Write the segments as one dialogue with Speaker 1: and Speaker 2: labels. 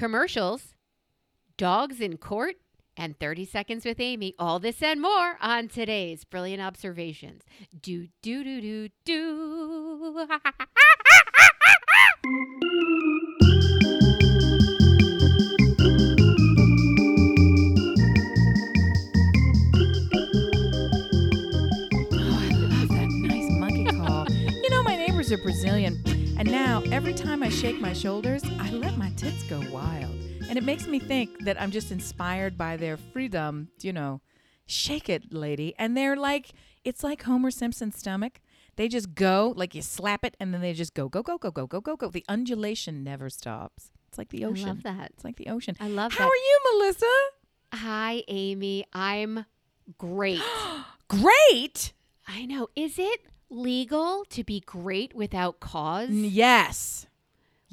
Speaker 1: commercials, dogs in court, and 30 seconds with Amy. All this and more on today's Brilliant Observations. Do, do, do, do, do.
Speaker 2: Oh, I love that nice monkey call. You know, my neighbors are Brazilian, and now every time I shake my shoulders, I let my tits go wild. And it makes me think that I'm just inspired by their freedom, you know. Shake it, lady. And they're like, it's like Homer Simpson's stomach. They just go, like you slap it, and then they just go, go, go, go, go, go, go, go. The undulation never stops. It's like the ocean.
Speaker 1: I love that.
Speaker 2: It's like the ocean.
Speaker 1: I love
Speaker 2: How
Speaker 1: that.
Speaker 2: are you, Melissa?
Speaker 1: Hi, Amy. I'm great.
Speaker 2: Great.
Speaker 1: I know. Is it legal to be great without cause?
Speaker 2: Yes.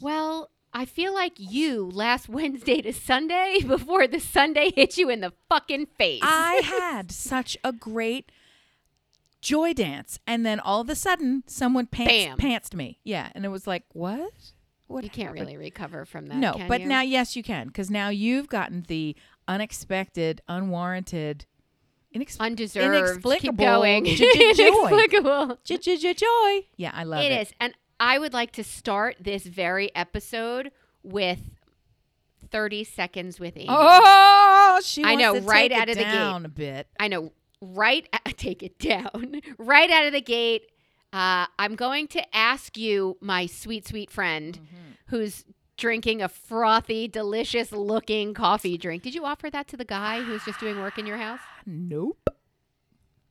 Speaker 1: Well, I feel like you last Wednesday to Sunday before the Sunday hit you in the fucking face.
Speaker 2: I had such a great joy dance, and then all of a sudden, someone pants pantsed me. Yeah, and it was like, what? What?
Speaker 1: you can't
Speaker 2: happened?
Speaker 1: really recover from that.
Speaker 2: No, but
Speaker 1: you?
Speaker 2: now yes, you can, because now you've gotten the unexpected, unwarranted, inex-
Speaker 1: undeserved.
Speaker 2: inexplicable
Speaker 1: Keep going.
Speaker 2: j- j- joy.
Speaker 1: Inexplicable.
Speaker 2: joy. Yeah, I love it.
Speaker 1: It is, and I would like to start this very episode with. 30 seconds with Amy.
Speaker 2: Oh, she.
Speaker 1: I know,
Speaker 2: to
Speaker 1: right
Speaker 2: take
Speaker 1: out
Speaker 2: it
Speaker 1: of the gate.
Speaker 2: a bit.
Speaker 1: I know, right? Take it down. right out of the gate. Uh, I'm going to ask you, my sweet, sweet friend,
Speaker 2: Mm-hmm.
Speaker 1: who's drinking a frothy, delicious looking coffee drink. Did you offer that to the guy who was just doing work in your house?
Speaker 2: Nope.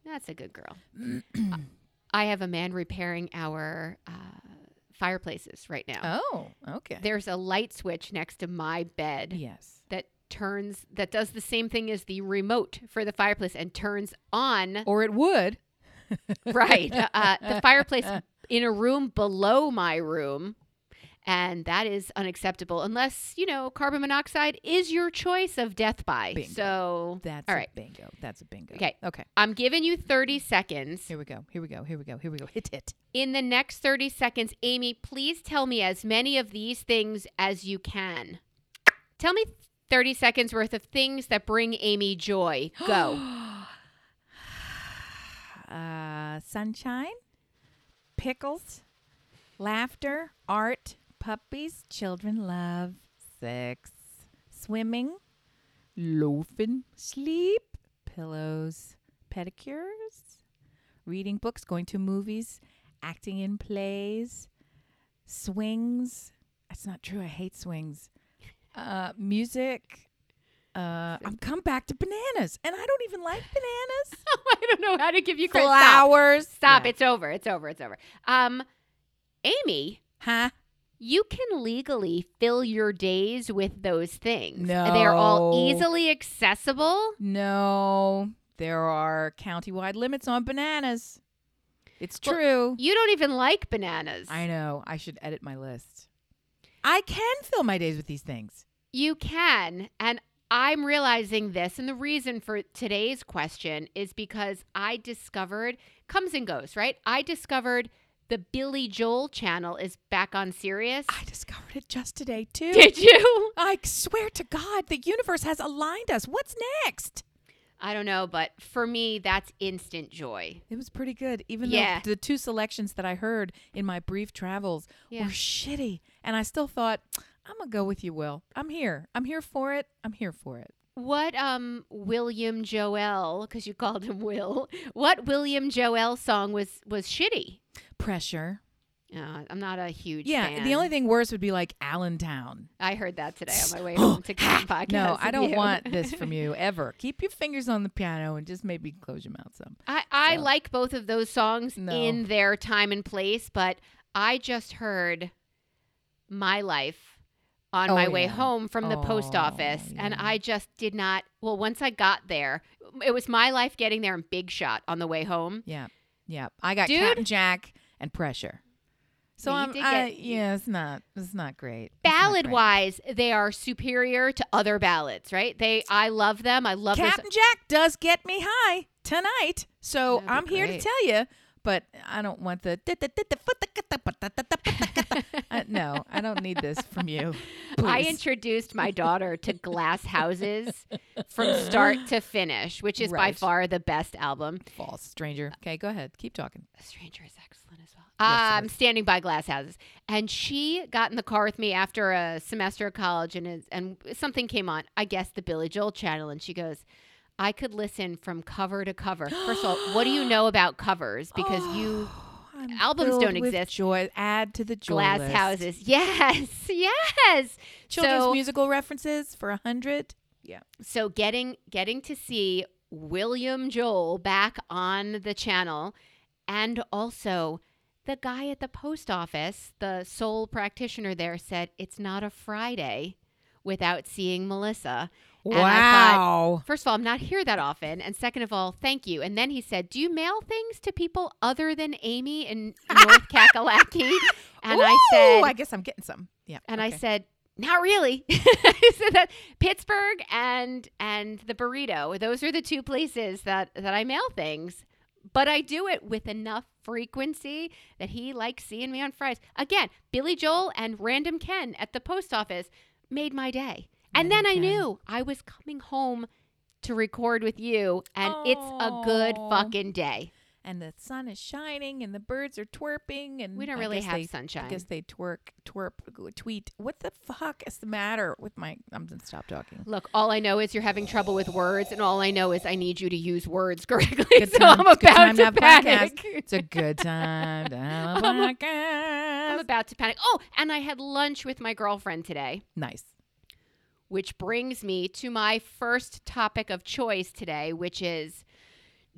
Speaker 1: That's a good girl. I have a man repairing our uh, fireplaces right now.
Speaker 2: Oh, okay.
Speaker 1: There's a light switch next to my bed
Speaker 2: yes.
Speaker 1: that turns that does the same thing as the remote for the fireplace and turns on
Speaker 2: Or it would.
Speaker 1: right uh, the fireplace in a room below my room and that is unacceptable unless you know carbon monoxide is your choice of death by
Speaker 2: Bingo.
Speaker 1: so
Speaker 2: That's
Speaker 1: all right.
Speaker 2: a bingo. That's a bingo.
Speaker 1: Okay.
Speaker 2: Okay.
Speaker 1: i'm giving you 30 seconds
Speaker 2: Here we go. Here we go. Here we go. Here we go. Hit it.
Speaker 1: in the next 30 seconds amy please tell me as many of these things as you can tell me 30 seconds worth of things that bring amy joy go
Speaker 2: Uh, sunshine, pickles, laughter, art, puppies, children, love, sex, swimming, loafing, sleep, pillows, pedicures, reading books, going to movies, acting in plays, swings. That's not true. I hate swings. Uh, music. Uh, I'm come back to bananas, and I don't even like bananas.
Speaker 1: i don't know how to give you credit Stop.
Speaker 2: Flowers.
Speaker 1: Stop.
Speaker 2: Yeah.
Speaker 1: It's over. It's over. It's over. Um, Amy,
Speaker 2: Huh?
Speaker 1: You can legally fill your days with those things. No. They're all easily accessible.
Speaker 2: No, there are county-wide limits on bananas. It's
Speaker 1: Well,
Speaker 2: true.
Speaker 1: You don't even like bananas.
Speaker 2: I know. I should edit my list. I can fill my days with these things.
Speaker 1: You can. And I'm realizing this. And the reason for today's question is because I discovered, comes and goes, right? I discovered the Billy Joel channel is back on Sirius.
Speaker 2: I discovered it just today too.
Speaker 1: Did you?
Speaker 2: I swear to God, the universe has aligned us. What's next?
Speaker 1: I don't know, but for me, that's instant joy.
Speaker 2: It was pretty good, even
Speaker 1: Yeah.
Speaker 2: though the two selections that I heard in my brief travels
Speaker 1: Yeah.
Speaker 2: were shitty. And I still thought, I'm gonna go with you, Will. I'm here. I'm here for it. I'm here for it.
Speaker 1: What um William Joel, because you called him Will, what William Joel song was was shitty?
Speaker 2: Pressure.
Speaker 1: Uh, I'm not a huge fan.
Speaker 2: Yeah,
Speaker 1: fan.
Speaker 2: the only thing worse would be like Allentown.
Speaker 1: I heard that today on my way home to come podcast.
Speaker 2: No, I don't want this from you ever. Keep your fingers on the piano and just maybe close your mouth some.
Speaker 1: I, I
Speaker 2: So.
Speaker 1: like both of those songs
Speaker 2: No.
Speaker 1: in their time and place, but I just heard My Life on
Speaker 2: Oh,
Speaker 1: my way home from the post office. And. I just did not. Well, once I got there, it was My Life getting there and Big Shot on the way home.
Speaker 2: Yeah, yeah. I got
Speaker 1: Dude.
Speaker 2: Captain Jack and Pressure. So
Speaker 1: Yeah,
Speaker 2: I'm, I,
Speaker 1: get-
Speaker 2: yeah, it's not, it's not great. Not
Speaker 1: Ballad
Speaker 2: great.
Speaker 1: wise, they are superior to other ballads, right? They, I love them. I love.
Speaker 2: Captain Jack does get me high tonight. So
Speaker 1: That'd
Speaker 2: I'm here to tell you, but I don't want the. Uh, no, I don't need this from you.
Speaker 1: I introduced my daughter to Glass Houses from start to finish, which is by far the best album.
Speaker 2: False stranger. Okay, go ahead. Keep talking.
Speaker 1: A Stranger is excellent as well.
Speaker 2: Yes, it
Speaker 1: um,
Speaker 2: is.
Speaker 1: standing by glass houses, and she got in the car with me after a semester of college, and and something came on. I guess the Billy Joel channel, and she goes, "I could listen from cover to cover." First of all, what do you know about covers? Because you
Speaker 2: I'm
Speaker 1: Albums don't
Speaker 2: with
Speaker 1: exist.
Speaker 2: Joy. Add to the joy
Speaker 1: glass
Speaker 2: list.
Speaker 1: houses, yes, yes.
Speaker 2: Children's
Speaker 1: so,
Speaker 2: musical references for a hundred. Yeah.
Speaker 1: so getting getting to see William Joel back on the channel and also the guy at the post office, the sole practitioner there said it's not a Friday without seeing Melissa. And I thought,
Speaker 2: Wow.
Speaker 1: First of all, I'm not here that often, and second of all, thank you. And then he said, "Do you mail things to people other than Amy in North Kakalaki?" And I
Speaker 2: Ooh,
Speaker 1: said,
Speaker 2: I guess I'm getting some. Yeah.
Speaker 1: and I said, not really. I said that Pittsburgh and and the burrito. Those are the two places that that I mail things. But I do it with enough frequency that he likes seeing me on Fridays. Again, Billy Joel and Random Ken at the post office made my day. And then I
Speaker 2: Ken.
Speaker 1: knew I was coming home to record with you, and it's a good fucking day.
Speaker 2: And the sun is shining and the birds are twerping and
Speaker 1: We don't
Speaker 2: I
Speaker 1: really have
Speaker 2: they,
Speaker 1: sunshine.
Speaker 2: I guess they twerk, twerp, tweet. What the fuck is the matter with my? I'm gonna stop talking.
Speaker 1: Look, all I know is you're having trouble with words, and all I know is I need you to use words correctly.
Speaker 2: Good
Speaker 1: so
Speaker 2: time-
Speaker 1: I'm about
Speaker 2: time to
Speaker 1: to
Speaker 2: a podcast. It's a good time to have a
Speaker 1: I'm. I'm about to panic. Oh, and I had lunch with my girlfriend today,
Speaker 2: nice.
Speaker 1: which brings me to my first topic of choice today, which is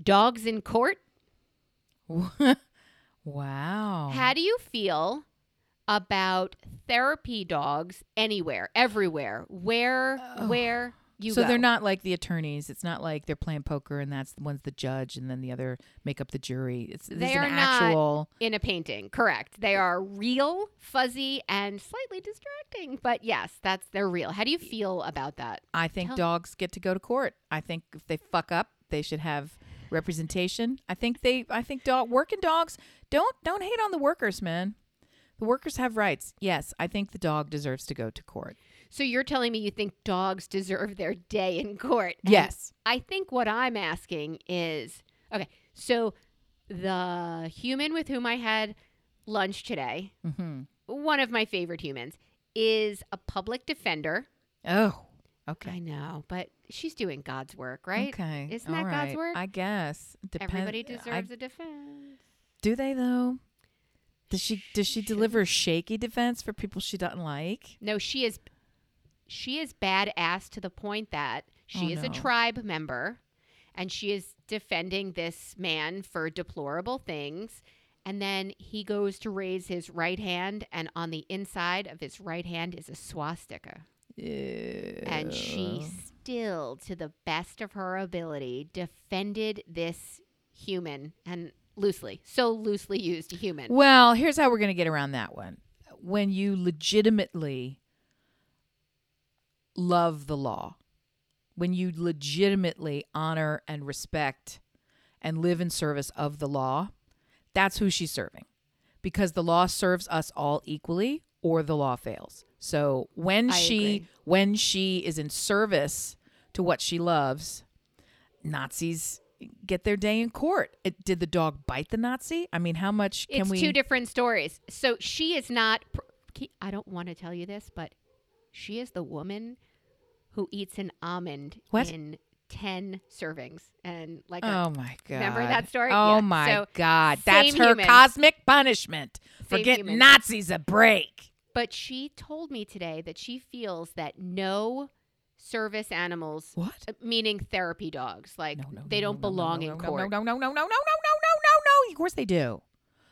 Speaker 1: dogs in court.
Speaker 2: wow.
Speaker 1: How do you feel about therapy dogs anywhere, everywhere, where
Speaker 2: Oh.
Speaker 1: where you
Speaker 2: so
Speaker 1: go?
Speaker 2: they're not like the attorneys. It's not like they're playing poker and that's the one's the judge and then the other make up the jury. It's
Speaker 1: They are not-
Speaker 2: actual.
Speaker 1: in a painting. Correct. They are real, fuzzy, and slightly distracting. But yes, that's they're real. How do you feel about that?
Speaker 2: I think
Speaker 1: Tell-
Speaker 2: dogs get to go to court. I think if they fuck up, they should have representation. I think they. I think dog working dogs don't don't hate on the workers, man. The workers have rights. Yes, I think the dog deserves to go to court.
Speaker 1: So you're telling me you think dogs deserve their day in court? And
Speaker 2: Yes.
Speaker 1: I think what I'm asking is okay. So the human with whom I had lunch today,
Speaker 2: Mm-hmm.
Speaker 1: one of my favorite humans, is a public defender.
Speaker 2: Oh. Okay.
Speaker 1: I know, but she's doing God's work, right?
Speaker 2: Okay.
Speaker 1: Isn't that
Speaker 2: all
Speaker 1: God's work?
Speaker 2: I guess. Depend-
Speaker 1: Everybody
Speaker 2: I-
Speaker 1: deserves a defense.
Speaker 2: do they though? Does she does she deliver shaky defense for people she doesn't like?
Speaker 1: No, she is she is badass to the point that she
Speaker 2: Oh,
Speaker 1: is a tribe member and she is defending this man for deplorable things. And then he goes to raise his right hand, and on the inside of his right hand is a swastika. Ew. And she still, to the best of her ability, defended this human and loosely, so loosely used human.
Speaker 2: Well, here's how we're going to get around that one. When you legitimately love the law, when you legitimately honor and respect and live in service of the law, that's who she's serving. Because the law serves us all equally or the law fails. So when
Speaker 1: I
Speaker 2: she
Speaker 1: agree.
Speaker 2: when she is in service to what she loves, Nazis get their day in court. It, did the dog bite the Nazi? I mean, how much can
Speaker 1: it's
Speaker 2: we?
Speaker 1: two different stories. So she is not. pr- I don't want to tell you this, but she is the woman who eats an almond
Speaker 2: What?
Speaker 1: in ten servings, and like a,
Speaker 2: oh my god!
Speaker 1: Remember that story?
Speaker 2: Oh
Speaker 1: Yeah.
Speaker 2: my
Speaker 1: So,
Speaker 2: god! That's her
Speaker 1: human.
Speaker 2: cosmic punishment for
Speaker 1: Same
Speaker 2: getting
Speaker 1: human.
Speaker 2: Nazis a break.
Speaker 1: But she told me today that she feels that no service animals,
Speaker 2: What?
Speaker 1: uh, meaning therapy dogs, like
Speaker 2: No, no,
Speaker 1: they
Speaker 2: no,
Speaker 1: don't belong
Speaker 2: no,
Speaker 1: in
Speaker 2: no,
Speaker 1: court.
Speaker 2: No, no, no, no, no, no, no, no, no, no, no. Of course they do.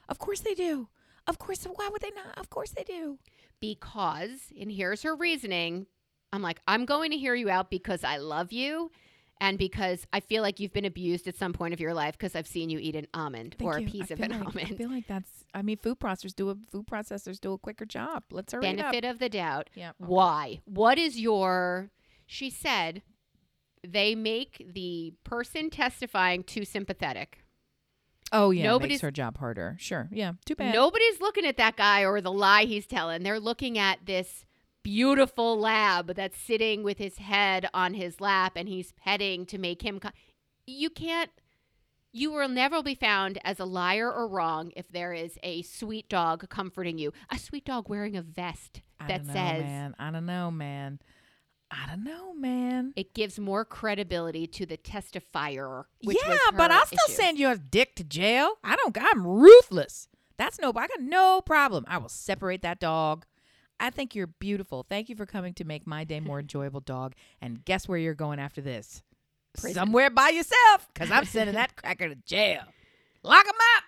Speaker 2: Of course they do. Of course. Why would they not? Of course they do.
Speaker 1: because, and here's her reasoning. I'm like, I'm going to hear you out because I love you and because I feel like you've been abused at some point of your life because I've seen you eat an almond
Speaker 2: Thank
Speaker 1: or
Speaker 2: you.
Speaker 1: a piece of an
Speaker 2: like, I feel like that's. I mean, food processors do a food processors do a quicker job. Let's hurry it up.
Speaker 1: Benefit of the doubt.
Speaker 2: Yeah.
Speaker 1: Why? What is your. She said they make the person testifying too sympathetic.
Speaker 2: Oh yeah,
Speaker 1: Nobody's-
Speaker 2: makes her job harder. Sure. Yeah. Too bad.
Speaker 1: Nobody's looking at that guy or the lie he's telling. They're looking at this beautiful lab that's sitting with his head on his lap and he's petting to make him. Co- you can't. You will never be found as a liar or wrong if there is a sweet dog comforting you. A sweet dog wearing a vest
Speaker 2: I
Speaker 1: that
Speaker 2: don't know,
Speaker 1: says
Speaker 2: man. I don't know, man. I don't know, man.
Speaker 1: it gives more credibility to the testifier. Which
Speaker 2: yeah, but I'll still
Speaker 1: issue.
Speaker 2: send your dick to jail. I don't. I'm ruthless. That's no. I got no problem. I will separate that dog. I think you're beautiful. Thank you for coming to make my day more enjoyable, dog. And guess where you're going after this?
Speaker 1: Prison.
Speaker 2: Somewhere by yourself, because I'm sending that cracker to jail. Lock him up.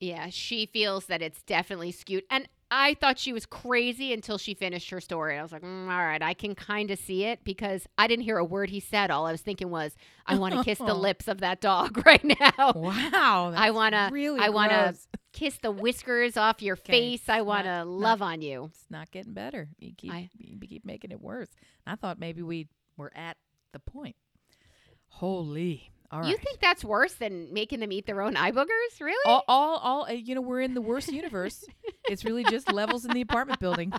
Speaker 1: Yeah, she feels that it's definitely skewed. And I thought she was crazy until she finished her story. I was like, mm, all right, I can kind of see it because I didn't hear a word he said. All I was thinking was, I want to kiss the lips of that dog right now.
Speaker 2: Wow.
Speaker 1: I wanna-
Speaker 2: Really
Speaker 1: I wanna- Kiss the whiskers off your
Speaker 2: Okay,
Speaker 1: face. I want to
Speaker 2: not-
Speaker 1: love on you.
Speaker 2: It's not getting better. You keep
Speaker 1: I-
Speaker 2: you keep making it worse. I thought maybe we were at the point. Holy. All right.
Speaker 1: You think that's worse than making them eat their own eye boogers? Really?
Speaker 2: all, all, all, uh, you know, we're in the worst universe. it's really just levels in the apartment building.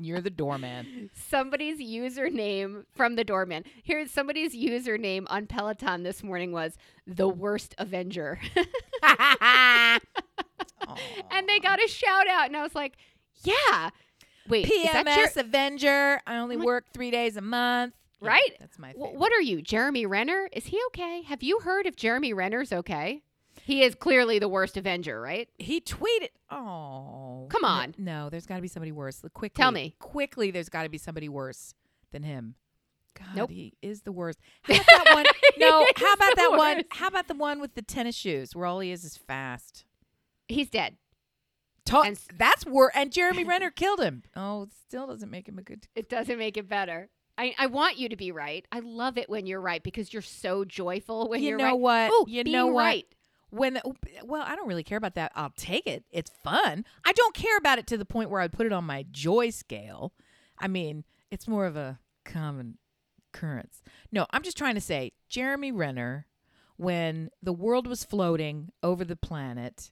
Speaker 2: You're the doorman.
Speaker 1: somebody's username from the doorman. Here's somebody's username on Peloton this morning was the worst Avenger. and they got a shout out and I was like, "Yeah." Wait, is that
Speaker 2: PMS
Speaker 1: your-
Speaker 2: Avenger. I only
Speaker 1: like-
Speaker 2: work three days a month. Yeah,
Speaker 1: Right?
Speaker 2: that's my favorite.
Speaker 1: what are you, Jeremy Renner? Is he okay? Have you heard if Jeremy Renner's okay? He is clearly the worst Avenger, right?
Speaker 2: He tweeted. Oh,
Speaker 1: Come on.
Speaker 2: No, there's got to be somebody worse. Quickly,
Speaker 1: Tell me.
Speaker 2: quickly. There's got to be somebody worse than him. God,
Speaker 1: Nope.
Speaker 2: he is the worst. How about that one? No, how about that one? How about the one with the tennis shoes, where all he is is fast?
Speaker 1: He's dead.
Speaker 2: Ta-
Speaker 1: And s-
Speaker 2: that's where and Jeremy Renner killed him. Oh, it still doesn't make him a good.
Speaker 1: It doesn't make it better. I, I want you to be right. I love it when you're right because you're so joyful when
Speaker 2: you
Speaker 1: you're
Speaker 2: know
Speaker 1: right.
Speaker 2: what?
Speaker 1: Oh,
Speaker 2: you know what?
Speaker 1: right.
Speaker 2: When the, well, I don't really care about that. I'll take it. It's fun. I don't care about it to the point where I'd put it on my joy scale. I mean, it's more of a common occurrence. No, I'm just trying to say, Jeremy Renner, when the world was floating over the planet,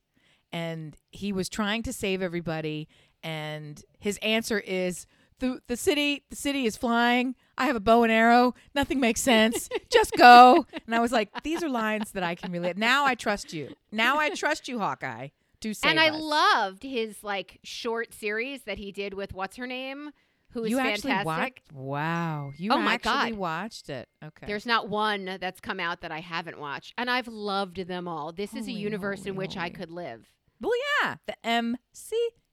Speaker 2: and he was trying to save everybody, and his answer is. The, the city the city is flying. I have a bow and arrow. Nothing makes sense. Just go. And I was like, these are lines that I can relate. Now I trust you. Now I trust you, Hawkeye, to save
Speaker 1: and I
Speaker 2: us.
Speaker 1: loved his like short series that he did with what's her name, who is
Speaker 2: you
Speaker 1: fantastic.
Speaker 2: watched. Wow, you
Speaker 1: Oh my
Speaker 2: actually
Speaker 1: God.
Speaker 2: watched it. Okay.
Speaker 1: There's not one that's come out that I haven't watched, and I've loved them all. This is a
Speaker 2: Holy
Speaker 1: universe in
Speaker 2: moly,
Speaker 1: which I could live.
Speaker 2: well, yeah, the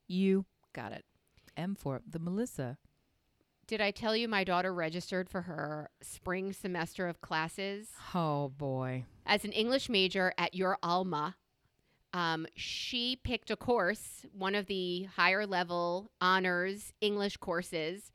Speaker 2: MCU. Got it. M for the Melissa.
Speaker 1: Did I tell you my daughter registered for her spring semester of classes
Speaker 2: Oh boy.
Speaker 1: as an English major at your Alma? Um, she picked a course, one of the higher level honors English courses,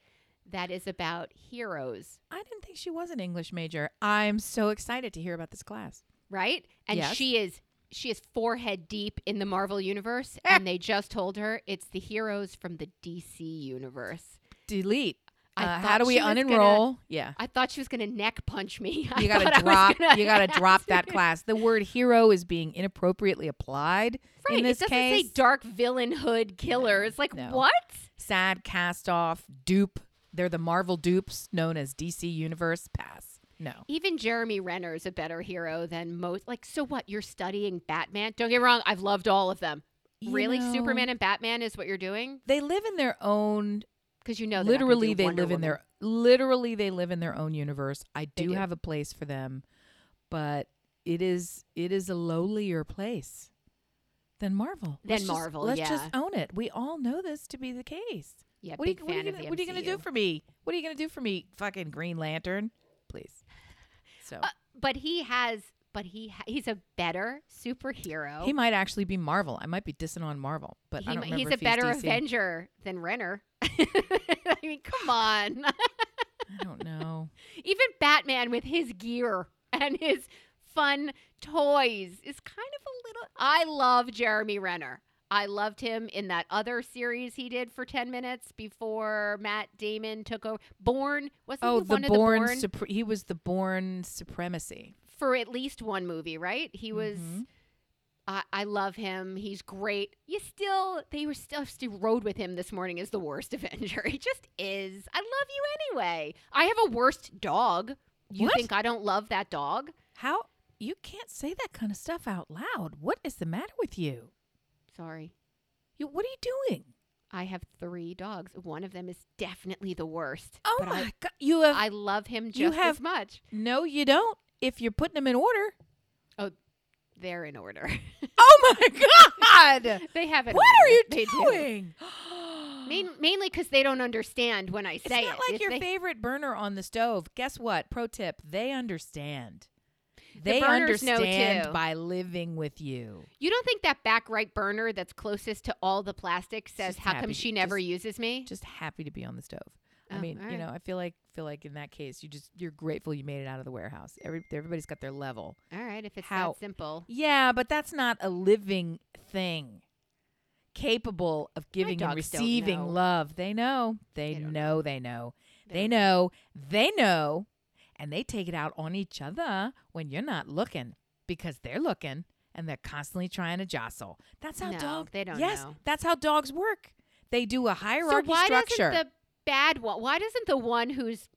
Speaker 1: that is about heroes.
Speaker 2: I didn't think she was an English major. I'm so excited to hear about this class.
Speaker 1: right? And
Speaker 2: Yes.
Speaker 1: she is she is forehead deep in the Marvel universe, and they just told her it's the heroes from the DC universe.
Speaker 2: Delete.
Speaker 1: I
Speaker 2: Uh, how do we
Speaker 1: was gonna-
Speaker 2: unenroll? yeah.
Speaker 1: I thought she was gonna neck punch me.
Speaker 2: You gotta drop.
Speaker 1: gonna
Speaker 2: You gotta drop that class. The word hero is being inappropriately applied
Speaker 1: Right,
Speaker 2: in this
Speaker 1: it doesn't
Speaker 2: case.
Speaker 1: say dark villain hood killers. like
Speaker 2: no.
Speaker 1: what?
Speaker 2: Sad cast off dupe. They're the Marvel dupes known as DC Universe. Pass. No.
Speaker 1: Even Jeremy Renner is a better hero than most. Like, so what? You're studying Batman. Don't get me wrong. I've loved all of them.
Speaker 2: You
Speaker 1: really,
Speaker 2: know,
Speaker 1: Superman and Batman is what you're doing
Speaker 2: They live in their own.
Speaker 1: because you know they're not gonna
Speaker 2: literally, they
Speaker 1: Wonder
Speaker 2: live in their. Literally, they live in their own universe. I do
Speaker 1: do.
Speaker 2: have a place for them, but it is it is a lowlier place than Marvel.
Speaker 1: Than
Speaker 2: Let's just-
Speaker 1: Marvel,
Speaker 2: let's
Speaker 1: yeah.
Speaker 2: just own it. We all know this to be the case.
Speaker 1: Yeah,
Speaker 2: What are, you,
Speaker 1: big
Speaker 2: what, are you gonna,
Speaker 1: the
Speaker 2: what are you gonna do for me? What are you gonna do for me? Fucking Green Lantern, please. So
Speaker 1: Uh, but he has, but he ha- he's a better superhero.
Speaker 2: he might actually be Marvel. I might be dissing on Marvel, but
Speaker 1: He
Speaker 2: I don't
Speaker 1: he's a better. Avenger than Renner. I mean, come on.
Speaker 2: I don't know.
Speaker 1: Even Batman with his gear and his fun toys is kind of a little. I love Jeremy Renner. I loved him in that other series he did for 10 minutes before Matt Damon took over. Bourne, wasn't
Speaker 2: Oh,
Speaker 1: he
Speaker 2: the
Speaker 1: one of
Speaker 2: Bourne,
Speaker 1: the Bourne?
Speaker 2: supre- he was the Bourne Supremacy.
Speaker 1: for at least one movie, right? He was.
Speaker 2: Mhm.
Speaker 1: I, I love him. He's great. You still, they were still, still rode with him this morning as the worst Avenger. He just is. I love you anyway. I have a worst dog. You
Speaker 2: What?
Speaker 1: think I don't love that dog?
Speaker 2: How you can't say that kind of stuff out loud. What is the matter with you?
Speaker 1: Sorry.
Speaker 2: You what are you doing?
Speaker 1: I have three dogs. One of them is definitely the worst.
Speaker 2: Oh
Speaker 1: but
Speaker 2: my
Speaker 1: I,
Speaker 2: god. You have
Speaker 1: I love him just
Speaker 2: You
Speaker 1: as
Speaker 2: have-
Speaker 1: much.
Speaker 2: No, you don't. If you're putting them in order.
Speaker 1: Oh, they're in order.
Speaker 2: Oh my god.
Speaker 1: they have it.
Speaker 2: what are you
Speaker 1: they Do.
Speaker 2: doing?
Speaker 1: Main, mainly because they don't understand when I say it.
Speaker 2: It's not
Speaker 1: it.
Speaker 2: like
Speaker 1: If
Speaker 2: your
Speaker 1: they-
Speaker 2: favorite burner on the stove. Guess what? Pro tip: they understand. They
Speaker 1: know,
Speaker 2: understand by living with you.
Speaker 1: You don't think that back right burner that's closest to all the plastic says,
Speaker 2: Just
Speaker 1: "How
Speaker 2: happy
Speaker 1: come she never
Speaker 2: just-
Speaker 1: uses me"?
Speaker 2: Just happy to be on the stove. I
Speaker 1: Oh,
Speaker 2: mean,
Speaker 1: all
Speaker 2: you know, I feel like feel like in that case, you just you're grateful you made it out of the warehouse. Every everybody's got their level.
Speaker 1: All right, if it's
Speaker 2: How-
Speaker 1: that simple.
Speaker 2: Yeah, but that's not a living thing capable of giving and receiving love. They know. They,
Speaker 1: They don't
Speaker 2: know, they know. They
Speaker 1: don't-
Speaker 2: know. They know. And they take it out on each other when you're not looking because they're looking and they're constantly trying to jostle. That's how
Speaker 1: No,
Speaker 2: dogs
Speaker 1: they don't
Speaker 2: Yes,
Speaker 1: know.
Speaker 2: that's how dogs work. They do a hierarchy So
Speaker 1: why
Speaker 2: structure.
Speaker 1: doesn't the bad one? Why doesn't the one who's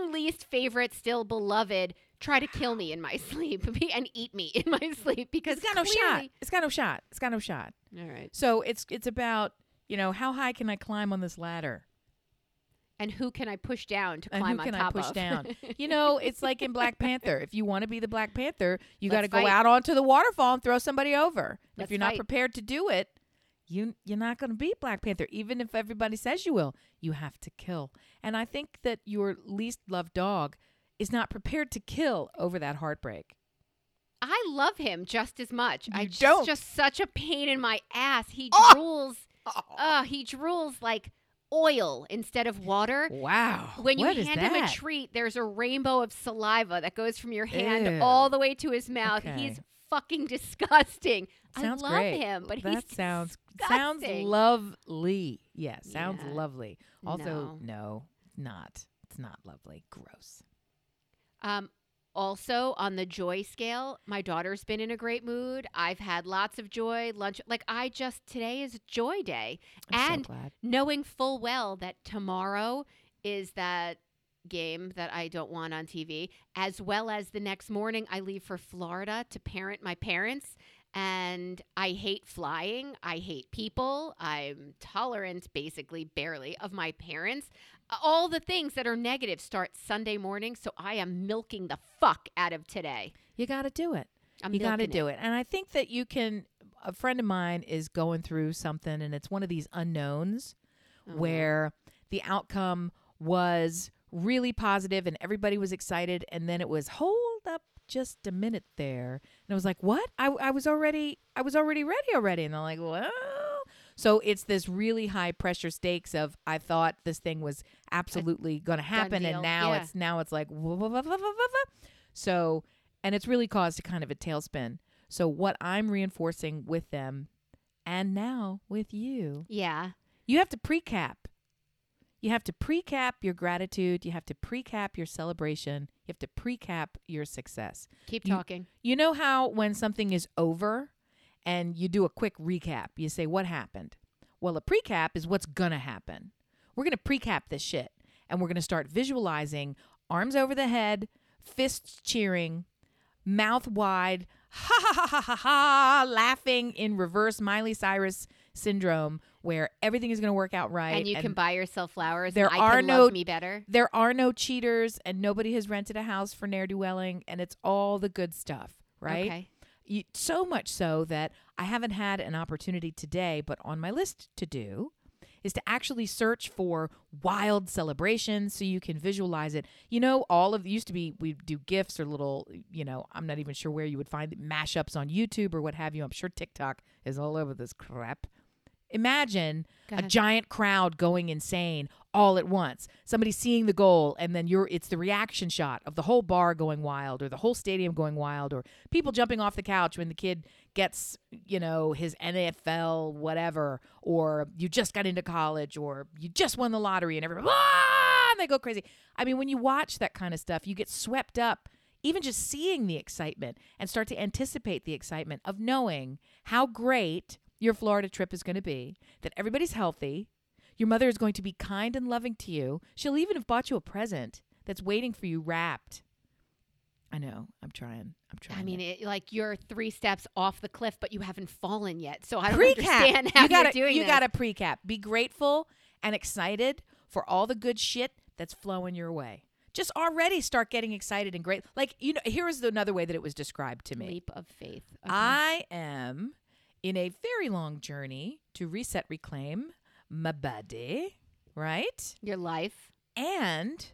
Speaker 1: mm, least favorite, still beloved, try to kill me in my sleep and eat me in my sleep? Because
Speaker 2: it's got no shot.
Speaker 1: clearly-
Speaker 2: It's got no shot. It's got no shot.
Speaker 1: All right.
Speaker 2: So it's it's about, you know, how high can I climb on this ladder?
Speaker 1: And who can I push down to
Speaker 2: And
Speaker 1: climb
Speaker 2: who
Speaker 1: on
Speaker 2: can I push
Speaker 1: of?
Speaker 2: down? You know, it's like in Black Panther. If you want to be the Black Panther, you got to go out onto the waterfall and throw somebody over. if
Speaker 1: Let's
Speaker 2: you're not
Speaker 1: fight.
Speaker 2: prepared to do it, you you're not going to be Black Panther even if everybody says you will. You have to kill. And I think that your least loved dog is not prepared to kill over that heartbreak.
Speaker 1: I love him just as much. I
Speaker 2: You
Speaker 1: just,
Speaker 2: don't.
Speaker 1: just such a pain in my ass. He
Speaker 2: Oh!
Speaker 1: drools. Uh, he drools like oil instead of water.
Speaker 2: Wow.
Speaker 1: When you
Speaker 2: What
Speaker 1: hand him a treat, there's a rainbow of saliva that goes from your hand
Speaker 2: Ew.
Speaker 1: all the way to his mouth.
Speaker 2: Okay.
Speaker 1: He's fucking disgusting.
Speaker 2: Sounds
Speaker 1: I love
Speaker 2: great.
Speaker 1: him, but
Speaker 2: that sounds sounds
Speaker 1: disgusting.
Speaker 2: lovely. Yes, sounds
Speaker 1: Yeah.
Speaker 2: lovely. Also,
Speaker 1: No.
Speaker 2: no, not. It's not lovely. Gross.
Speaker 1: Um, also on the joy scale, my daughter's been in a great mood. I've had lots of joy. Lunch, like I just today is joy day,
Speaker 2: I'm
Speaker 1: and
Speaker 2: so
Speaker 1: knowing full well that tomorrow is that game that I don't want on TV, as well as the next morning I leave for Florida to parent my parents. And I hate flying. I hate people. I'm tolerant, basically, barely, of my parents. All the things that are negative start Sunday morning. So I am milking the fuck out of today.
Speaker 2: You got to do it.
Speaker 1: I'm
Speaker 2: you got to do it. And I think that you can. A friend of mine is going through something, and it's one of these unknowns
Speaker 1: Mhm.
Speaker 2: where the outcome was really positive and everybody was excited, and then it was hold up just a minute there, and I was like, what? I, I was already I was already ready already, and they're like, well. So it's this really high pressure stakes of I thought this thing was absolutely going to happen, and now
Speaker 1: yeah.
Speaker 2: it's now it's like wah, wah, wah, wah, wah, wah, wah. so and it's really caused a kind of a tailspin. So what I'm reinforcing with them, and now with you,
Speaker 1: Yeah.
Speaker 2: you have to pre-cap. You have to pre-cap your gratitude. You have to pre-cap your celebration. You have to pre-cap your success.
Speaker 1: Keep
Speaker 2: You-
Speaker 1: talking.
Speaker 2: You know how when something is over and you do a quick recap, you say, What happened? Well, a pre-cap is what's to happen. We're to pre-cap this shit and we're to start visualizing arms over the head, fists cheering, mouth wide, ha ha ha ha ha ha, laughing in reverse Miley Cyrus syndrome where everything is going to work out right.
Speaker 1: and you can buy yourself flowers.
Speaker 2: there
Speaker 1: and I
Speaker 2: are
Speaker 1: can
Speaker 2: no-
Speaker 1: me better.
Speaker 2: there are no cheaters and nobody has rented a house for ne'er do welling and it's all the good stuff, right?
Speaker 1: Okay.
Speaker 2: You, so much so that I haven't had an opportunity today, but on my list to do is to actually search for wild celebrations so you can visualize it. You know, all of used to be we do gifts or little, you know, I'm not even sure where you would find mashups on YouTube or what have you. I'm sure TikTok is all over this crap. Imagine a giant crowd going insane all at once. Somebody seeing the goal and then you're it's the reaction shot of the whole bar going wild or the whole stadium going wild or people jumping off the couch when the kid gets, you know, his NFL whatever or you just got into college or you just won the lottery and everybody ah, and they go crazy. I mean, when you watch that kind of stuff, you get swept up even just seeing the excitement and start to anticipate the excitement of knowing how great your Florida trip is going to be, that everybody's healthy, your mother is going to be kind and loving to you. She'll even have bought you a present that's waiting for you wrapped. I know. I'm trying. I'm trying.
Speaker 1: I mean, it, like you're three steps off the cliff, but you haven't fallen yet. So I don't
Speaker 2: pre-cap.
Speaker 1: understand how
Speaker 2: you gotta,
Speaker 1: are doing
Speaker 2: You
Speaker 1: this.
Speaker 2: got to pre-cap. Be grateful and excited for all the good shit that's flowing your way. Just already start getting excited and great. Like you know, here is another way that it was described to me.
Speaker 1: leap of faith. Okay.
Speaker 2: I am in a very long journey to reset, reclaim my body, right?
Speaker 1: your life.
Speaker 2: And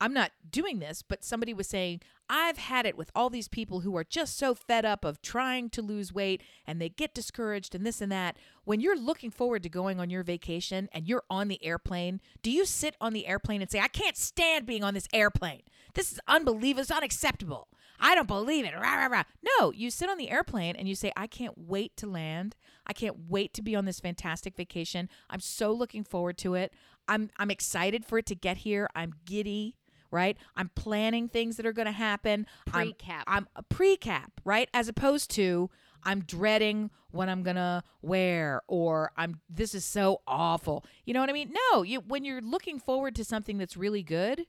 Speaker 2: I'm not doing this, but somebody was saying, I've had it with all these people who are just so fed up of trying to lose weight and they get discouraged and this and that. When you're looking forward to going on your vacation and you're on the airplane, do you sit on the airplane and say, I can't stand being on this airplane? This is unbelievable. It's unacceptable. I don't believe it. Rah, rah, rah. No, you sit on the airplane and you say, I can't wait to land. I can't wait to be on this fantastic vacation. I'm so looking forward to it. I'm I'm excited for it to get here. I'm giddy, right? I'm planning things that are going to happen. I'm-
Speaker 1: Pre-cap.
Speaker 2: I'm a pre-cap, right? As opposed to I'm dreading what I'm going to wear or I'm this is so awful. You know what I mean? No, you when you're looking forward to something that's really good,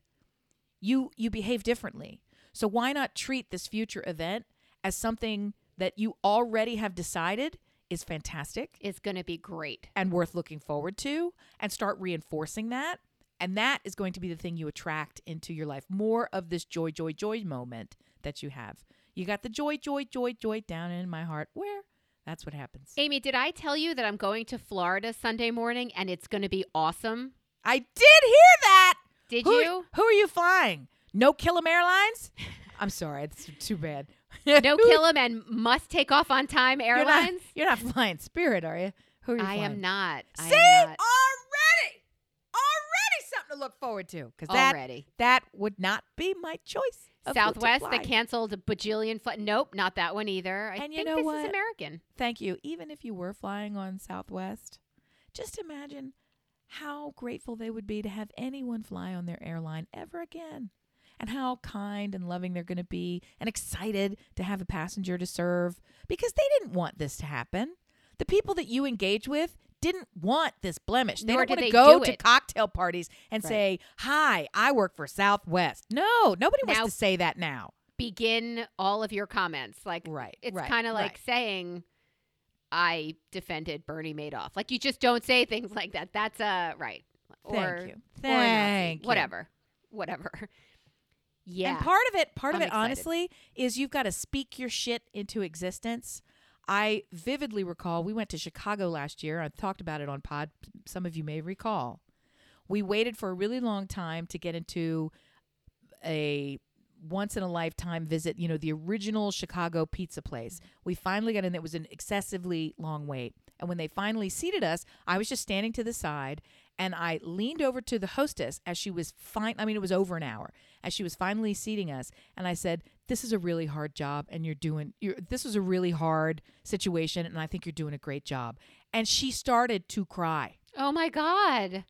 Speaker 2: you you behave differently. So why not treat this future event as something that you already have decided is fantastic
Speaker 1: It's going to be great.
Speaker 2: and worth looking forward to and start reinforcing that? And that is going to be the thing you attract into your life. More of this joy joy joy moment that you have. You got the joy joy joy joy down in my heart. Where? That's what happens.
Speaker 1: Amy, did I tell you that I'm going to Florida Sunday morning and it's going to be awesome?
Speaker 2: i did hear that!
Speaker 1: Did
Speaker 2: who,
Speaker 1: you?
Speaker 2: who are you flying no killam airlines i'm sorry it's too bad
Speaker 1: No kill 'em and must take off on time
Speaker 2: you're not,
Speaker 1: airlines?
Speaker 2: you're not flying spirit are you who are you
Speaker 1: I
Speaker 2: flying?
Speaker 1: am not. I
Speaker 2: See
Speaker 1: am not
Speaker 2: already, already something to look forward to because that
Speaker 1: already.
Speaker 2: that would not be my choice. of who to
Speaker 1: Southwest
Speaker 2: fly.
Speaker 1: that canceled a bajillion flight. Nope, not that one either. I
Speaker 2: And you know
Speaker 1: this
Speaker 2: what?
Speaker 1: is American.
Speaker 2: Thank you. Even if you were flying on Southwest, just imagine how grateful they would be to have anyone fly on their airline ever again. And how kind and loving they're going to be and excited to have a passenger to serve because they didn't want this to happen. The people that you engage with didn't want this blemish. They
Speaker 1: Nor
Speaker 2: don't want to go to cocktail parties and
Speaker 1: Right.
Speaker 2: say, "Hi, I work for Southwest." No, nobody wants to say that now.
Speaker 1: Begin all of your comments. Like
Speaker 2: Right.
Speaker 1: it's
Speaker 2: right,
Speaker 1: kind of like
Speaker 2: right.
Speaker 1: saying I defended Bernie Madoff. Like you just don't say things like that. That's uh right. Or,
Speaker 2: Thank you.
Speaker 1: or.
Speaker 2: Thank you.
Speaker 1: Whatever. Whatever. Yeah.
Speaker 2: And part of it, part of
Speaker 1: I'm
Speaker 2: it,
Speaker 1: excited.
Speaker 2: honestly, is you've got to speak your shit into existence. I vividly recall we went to Chicago last year. I talked about it on pod. Some of you may recall. We waited for a really long time to get into a once in a lifetime visit, you know, the original Chicago pizza place. Mm-hmm. We finally got in. It was an excessively long wait. And when they finally seated us, I was just standing to the side and I leaned over to the hostess as she was fine. I mean, it was over an hour as she was finally seating us. And I said, This is a really hard job and you're doing, you're, this was a really hard situation. And I think you're doing a great job. And she started to cry.
Speaker 1: oh my God.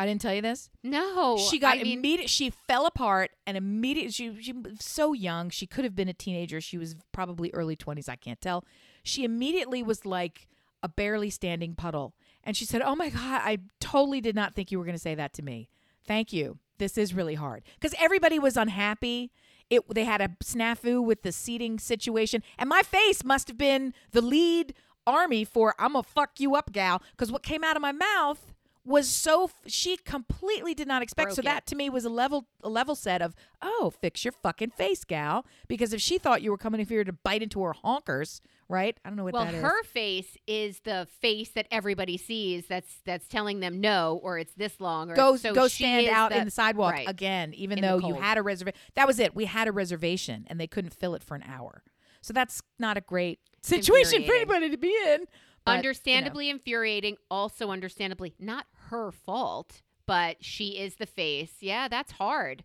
Speaker 2: I didn't tell you this
Speaker 1: No.
Speaker 2: she got
Speaker 1: I mean,
Speaker 2: immediate. She fell apart and immediately. She she was so young. She could have been a teenager. She was probably early twenties. I can't tell. She immediately was like a barely standing puddle, and she said, "Oh my god, I totally did not think you were going to say that to me. Thank you. This is really hard because everybody was unhappy." It, they had a snafu with the seating situation, and my face must have been the lead army for "I'm gonna fuck you up, gal." Because what came out of my mouth was so f- she completely did not expect. so
Speaker 1: Broke it.
Speaker 2: that to me was a level a level set of oh, fix your fucking face, gal. Because if she thought you were coming here to bite into her honkers, right? I don't know what
Speaker 1: well,
Speaker 2: that is.
Speaker 1: her face is the face that everybody sees. That's that's telling them no, or it's this long, or
Speaker 2: Go
Speaker 1: so
Speaker 2: go stand out
Speaker 1: the,
Speaker 2: in the sidewalk
Speaker 1: right.
Speaker 2: again, even though you had a reservation. That was it. We had a reservation and they couldn't fill it for an hour. So that's not a great situation for anybody to be in. But, you know.
Speaker 1: understandably infuriating. Also, understandably not her fault, but she is the face. Yeah, that's hard.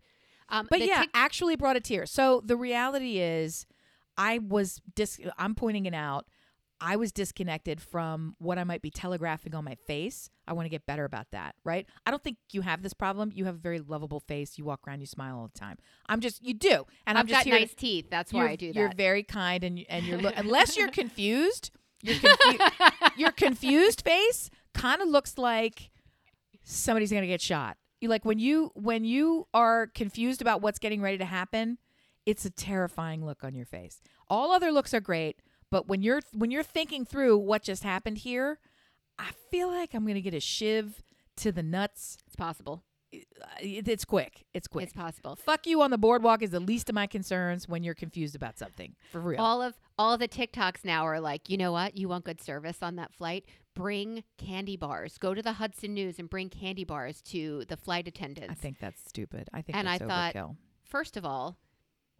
Speaker 1: Um,
Speaker 2: But yeah, actually brought a tear. So the reality is, I was dis. I'm pointing it out. I was disconnected from what I might be telegraphing on my face. I want to get better about that, right? I don't think you have this problem. You have a very lovable face. You walk around, you smile all the time. I'm just you do, and
Speaker 1: I've
Speaker 2: I'm just
Speaker 1: got nice teeth. That's why
Speaker 2: you're,
Speaker 1: I do
Speaker 2: You're very kind, and and you're lo- unless you're confused, your confu- your confused face kind of looks like somebody's gonna get shot. You like when you when you are confused about what's getting ready to happen, it's a terrifying look on your face. All other looks are great, but when you're when you're thinking through what just happened here, I feel like I'm gonna get a shiv to the nuts.
Speaker 1: it's possible.
Speaker 2: It- It's quick. It's quick.
Speaker 1: It's possible.
Speaker 2: Fuck you on the boardwalk is the least of my concerns when you're confused about something. For real.
Speaker 1: All of all the TikToks now are like, you know what? You want good service on that flight? Bring candy bars. Go to the Hudson News and bring candy bars to the flight attendants.
Speaker 2: I think that's stupid. I think
Speaker 1: And I thought-
Speaker 2: overkill.
Speaker 1: First of all,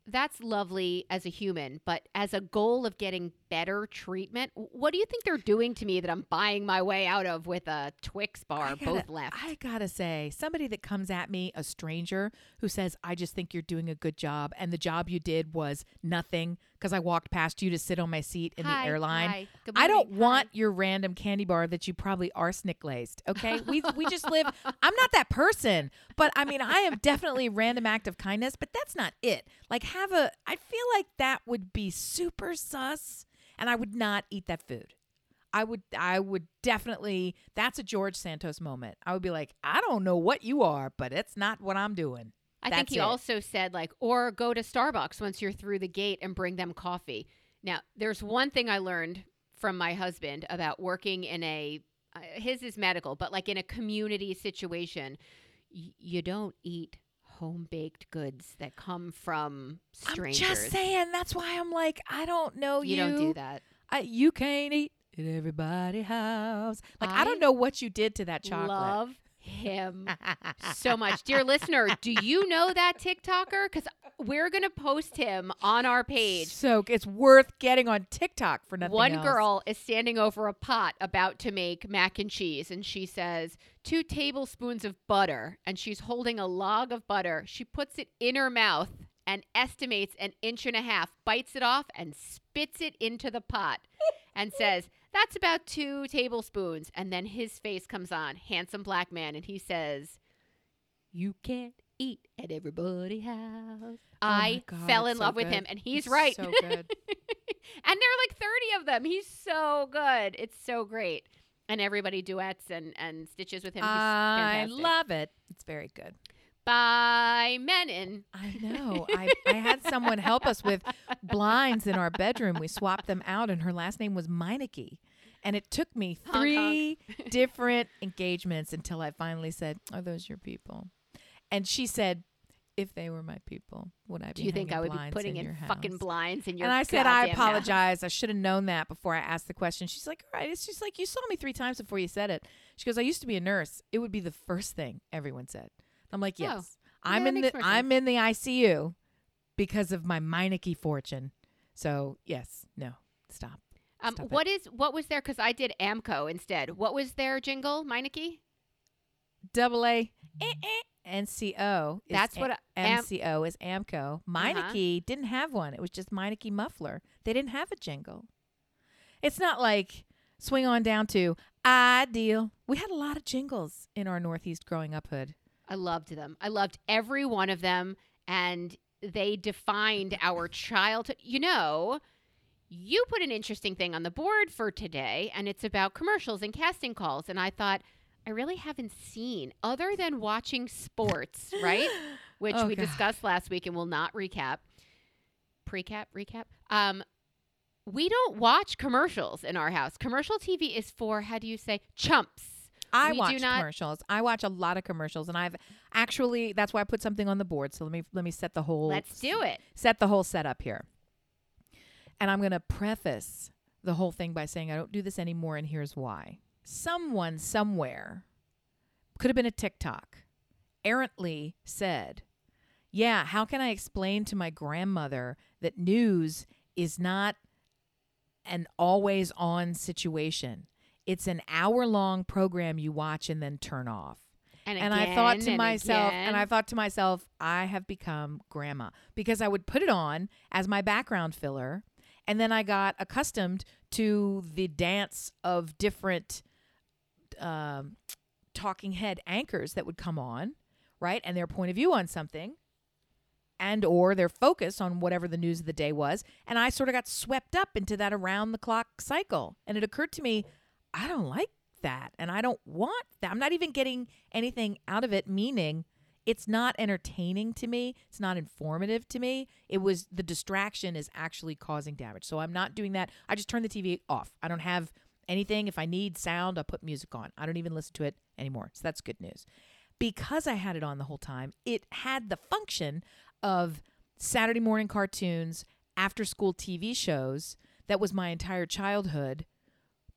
Speaker 1: that's lovely as a human, but as a goal of getting better treatment, what do you think they're doing to me that I'm buying my way out of with a Twix bar,
Speaker 2: gotta-
Speaker 1: both left?
Speaker 2: I gotta say, somebody that comes at me, a stranger who says, "I just think you're doing a good job," and the job you did was nothing because I walked past you to sit on my seat in
Speaker 1: Hi,
Speaker 2: the airline.
Speaker 1: hi,
Speaker 2: I don't
Speaker 1: morning,
Speaker 2: want your random candy bar that you probably arsenic glazed. Okay, we we just live. I'm not that person, but I mean, I am definitely random act of kindness, but that's not it. Like, have a. I feel like that would be super sus, and I would not eat that food. I would I would definitely that's a George Santos moment. I would be like, I don't know what you are, but it's not what I'm doing.
Speaker 1: I think he
Speaker 2: it.
Speaker 1: also said like, or go to Starbucks once you're through the gate and bring them coffee. Now, there's one thing I learned from my husband about working in a uh, his is medical, but like in a community situation, y- you don't eat home baked goods that come from strangers.
Speaker 2: I'm just saying that's why I'm like, I don't know you.
Speaker 1: you don't do that.
Speaker 2: I, you can't eat at everybody house. Like I,
Speaker 1: I
Speaker 2: don't know what you did to that chocolate.
Speaker 1: Love him so much. Dear listener, do you know that TikToker? Because we're going to post him on our page.
Speaker 2: So it's worth getting on TikTok for nothing
Speaker 1: One
Speaker 2: else.
Speaker 1: girl is standing over a pot about to make mac and cheese, and she says, Two tablespoons of butter. And she's holding a log of butter. She puts it in her mouth and estimates an inch and a half, bites it off, and spits it into the pot and says, That's about two tablespoons. And then his face comes on, handsome black man, and he says, You can't eat at everybody house.
Speaker 2: Oh
Speaker 1: I
Speaker 2: God,
Speaker 1: fell in
Speaker 2: so
Speaker 1: love with him, and he's
Speaker 2: It's
Speaker 1: right.
Speaker 2: So good.
Speaker 1: and there are like 30 of them. He's so good. It's so great. And everybody duets and, and stitches with him. He's
Speaker 2: I
Speaker 1: fantastic.
Speaker 2: love it. It's very good.
Speaker 1: By Menon.
Speaker 2: I know. I, I had someone help us with blinds in our bedroom. We swapped them out, and her last name was Meineke. And it took me three different engagements until I finally said, Are those your people? And she said, If they were my people, would I be
Speaker 1: Do you think I would be putting
Speaker 2: in,
Speaker 1: in, fucking
Speaker 2: house?"
Speaker 1: blinds in your
Speaker 2: And I said, I
Speaker 1: goddamn house?"
Speaker 2: apologize. I should have known that before I asked the question. She's like, all right. It's just like, you saw me three times before you said it. She goes, I used to be a nurse. It would be the first thing everyone said. I'm like,
Speaker 1: Oh,
Speaker 2: yes. I'm
Speaker 1: that
Speaker 2: in the I'm in the ICU because of my Meineke fortune. So yes, no, stop.
Speaker 1: Um,
Speaker 2: Stop
Speaker 1: what is what was there? Because I did AAMCO instead. What was their jingle, Meineke?
Speaker 2: Double A eh, eh, NCO.
Speaker 1: That's what Am-
Speaker 2: MCO is AAMCO. Meineke didn't have one. It was just Meineke muffler. They didn't have a jingle. It's not like swing on down to ideal. We had a lot of jingles in our Northeast growing up hood.
Speaker 1: I loved them. I loved every one of them, and they defined our childhood. You know, you put an interesting thing on the board for today, and it's about commercials and casting calls. And I thought, I really haven't seen, other than watching sports, right? Which
Speaker 2: Oh,
Speaker 1: we
Speaker 2: God.
Speaker 1: discussed last week and will not recap. Precap, recap. Um, we don't watch commercials in our house. Commercial TV is for, how do you say, chumps.
Speaker 2: I
Speaker 1: We
Speaker 2: watch
Speaker 1: not-
Speaker 2: commercials. I watch a lot of commercials, and I've actually that's why I put something on the board. So let me let me set the whole
Speaker 1: Let's do it.
Speaker 2: set the whole setup here. And I'm going to preface the whole thing by saying I don't do this anymore, and here's why. Someone somewhere could have been a TikTok, errantly said, Yeah, how can I explain to my grandmother that news is not an always on situation? It's an hour long program you watch and then turn off
Speaker 1: And,
Speaker 2: and I thought to
Speaker 1: and
Speaker 2: myself, and. I thought to myself, I have become grandma because I would put it on as my background filler, and then I got accustomed to the dance of different um, talking head anchors that would come on, right? And their point of view on something and or their focus on whatever the news of the day was and i sort of got swept up into that around the clock cycle and it occurred to me i don't like that and i don't want that. I'm not even getting anything out of it meaning it's not entertaining to me. It's not informative to me. It was the distraction is actually causing damage. So i'm not doing that. I just turn the tv off. I don't have anything. If i need sound i put music on. I don't even listen to it anymore. So that's good news. Because i had it on the whole time it had the function of Saturday morning cartoons, after school TV shows. That was my entire childhood,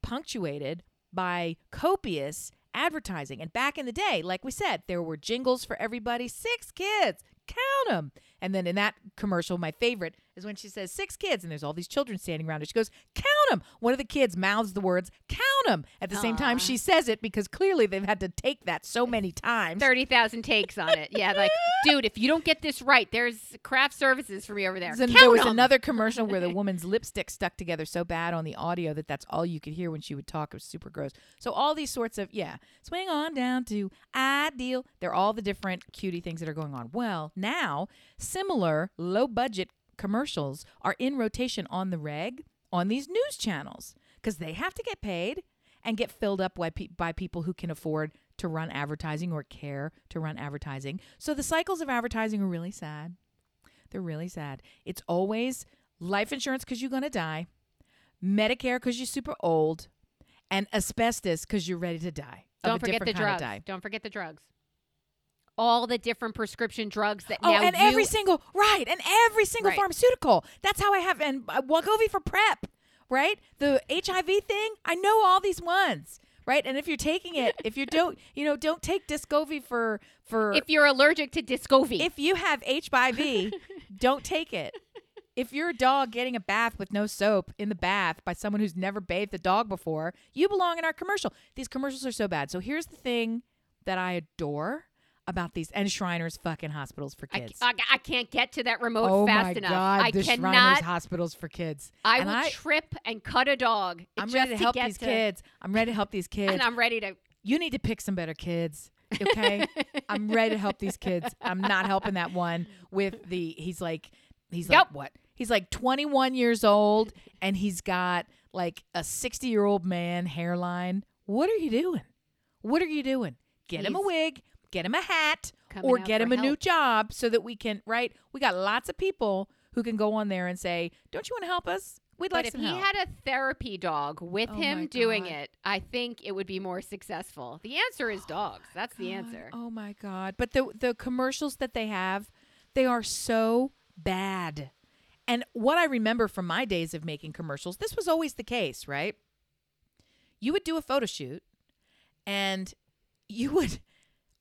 Speaker 2: punctuated by copious advertising. And back in the day, like we said, there were jingles for everybody, six kids, count them. And then in that commercial, my favorite is when she says six kids and there's all these children standing around her. She goes, count them. One of the kids mouths the words, count them. At the same time, she says it because clearly they've had to take that so many times.
Speaker 1: 30,000 takes on it. Yeah, like, dude, if you don't get this right, there's craft services for me over there.
Speaker 2: There was
Speaker 1: 'em.
Speaker 2: another commercial where the woman's lipstick stuck together so bad on the audio that that's all you could hear when she would talk. It was super gross. So all these sorts of yeah, swing on down to ideal. They're all the different cutie things that are going on. Well, now similar low budget commercials are in rotation on the reg on these news channels because they have to get paid and get filled up by, pe- by people who can afford to run advertising or care to run advertising. So the cycles of advertising are really sad. They're really sad. It's always life insurance because you're going to die, Medicare because you're super old, and asbestos because you're ready to die.
Speaker 1: Don't forget the
Speaker 2: different kind of
Speaker 1: drugs. Don't forget the drugs. All the different prescription drugs that
Speaker 2: Oh,
Speaker 1: now
Speaker 2: and
Speaker 1: you
Speaker 2: every single right, and every single
Speaker 1: Right.
Speaker 2: pharmaceutical. That's how I have and uh, Wegovy for prep, right? The HIV thing. I know all these ones, right? And if you're taking it, if you don't, you know, don't take Descovy for for
Speaker 1: if you're allergic to Descovy.
Speaker 2: if you have HIV, don't take it. If you're a dog getting a bath with no soap in the bath by someone who's never bathed a dog before, you belong in our commercial. These commercials are so bad. So here's the thing that I adore about these and Shriners fucking hospitals for kids.
Speaker 1: I, I can't get to that remote
Speaker 2: oh
Speaker 1: fast
Speaker 2: my
Speaker 1: enough.
Speaker 2: god,
Speaker 1: I
Speaker 2: the Shriners
Speaker 1: cannot.
Speaker 2: hospitals for kids.
Speaker 1: I
Speaker 2: and
Speaker 1: will
Speaker 2: I,
Speaker 1: trip and cut a dog.
Speaker 2: I'm
Speaker 1: just
Speaker 2: ready to help these
Speaker 1: to-
Speaker 2: kids. I'm ready to help these kids.
Speaker 1: and I'm ready to.
Speaker 2: you need to pick some better kids. Okay, I'm ready to help these kids. I'm not helping that one with the. He's like, he's like what? He's like 21 years old, and he's got like a 60 year old man hairline. What are you doing? What are you doing? Get him a wig. Get him a hat.
Speaker 1: coming
Speaker 2: Or get him a new job so that we can. Right? We got lots of people who can go on there and say, "Don't you want to help us? We'd
Speaker 1: But
Speaker 2: like
Speaker 1: if he
Speaker 2: help."
Speaker 1: had a therapy dog with
Speaker 2: Oh
Speaker 1: him doing
Speaker 2: God.
Speaker 1: it, I think it would be more successful. The answer is dogs. That's the answer.
Speaker 2: Oh my god! But the the commercials that they have, they are so bad. And what I remember from my days of making commercials, this was always the case, right? You would do a photo shoot, and you would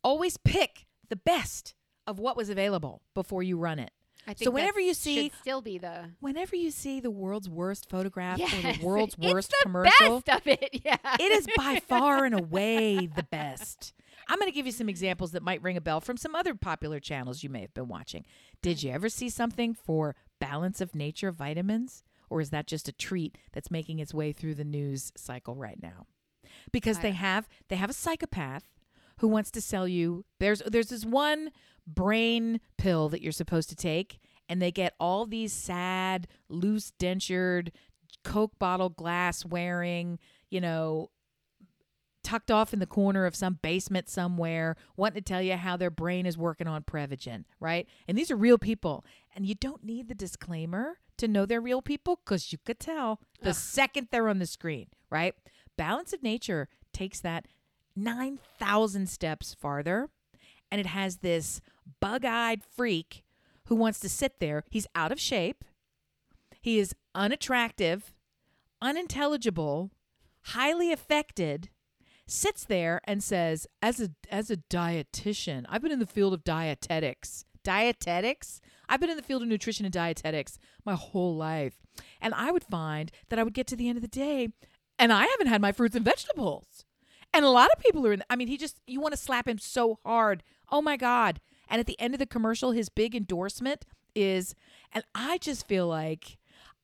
Speaker 2: always pick the best of what was available before you run it.
Speaker 1: I think
Speaker 2: So whenever you see-
Speaker 1: should still be the
Speaker 2: Whenever you see the world's worst photograph or the world's
Speaker 1: it's
Speaker 2: worst
Speaker 1: the
Speaker 2: commercial,
Speaker 1: best of it. Yeah,
Speaker 2: it is by far and away the best. I'm going to give you some examples that might ring a bell from some other popular channels you may have been watching. Did you ever see something for Balance of Nature vitamins? Or is that just a treat that's making its way through the news cycle right now? Because
Speaker 1: I
Speaker 2: they have they have a psychopath who wants to sell you there's there's this one brain pill that you're supposed to take and they get all these sad loose dentured coke bottle glass wearing you know tucked off in the corner of some basement somewhere wanting to tell you how their brain is working on prevagen right? And these are real people. And you don't need the disclaimer to know they're real people because you could tell the
Speaker 1: Ugh.
Speaker 2: second they're on the screen right? Balance of nature takes that 9000 steps farther and it has this bug-eyed freak who wants to sit there. He's out of shape. He is unattractive unintelligible highly affected sits there and says as a as a dietitian i've been in the field of dietetics. Dietetics? I've been in the field of nutrition and dietetics my whole life. And i would find that i would get to the end of the day and i haven't had my fruits and vegetables and a lot of people are in i mean he just you want to slap him so hard oh my god and at the end of the commercial his big endorsement is and i just feel like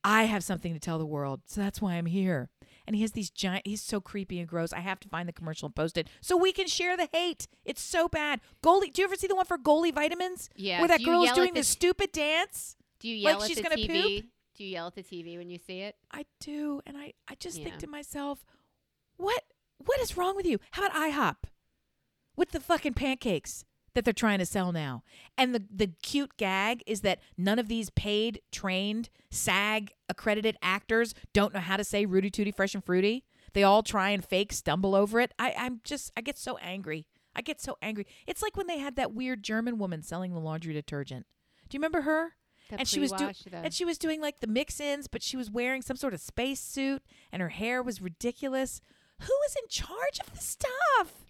Speaker 2: I have something to tell the world, so that's why I'm here. And he has these giant. He's so creepy and gross. I have to find the commercial and post it so we can share the hate. It's so bad. Goli. Do you ever see the one for Goli vitamins?
Speaker 1: Yeah.
Speaker 2: Where that
Speaker 1: you
Speaker 2: girl's doing this stupid dance.
Speaker 1: Do you
Speaker 2: like
Speaker 1: yell at
Speaker 2: she's
Speaker 1: the
Speaker 2: gonna
Speaker 1: TV? Do you yell at the TV when you see it?
Speaker 2: I do, and I, I just
Speaker 1: Yeah.
Speaker 2: think to myself, what what is wrong with you? How about IHOP with the fucking pancakes that they're trying to sell now? And the the cute gag is that none of these paid, trained, SAG accredited actors don't know how to say Rooty Tooty Fresh and Fruity. They all try and fake stumble over it. I, I'm just I get so angry. I get so angry. It's like when they had that weird German woman selling the laundry detergent. Do you remember her?
Speaker 1: The
Speaker 2: and she was doing and she was doing like the mix-ins, but she was wearing some sort of space suit, and her hair was ridiculous. Who is in charge of the stuff?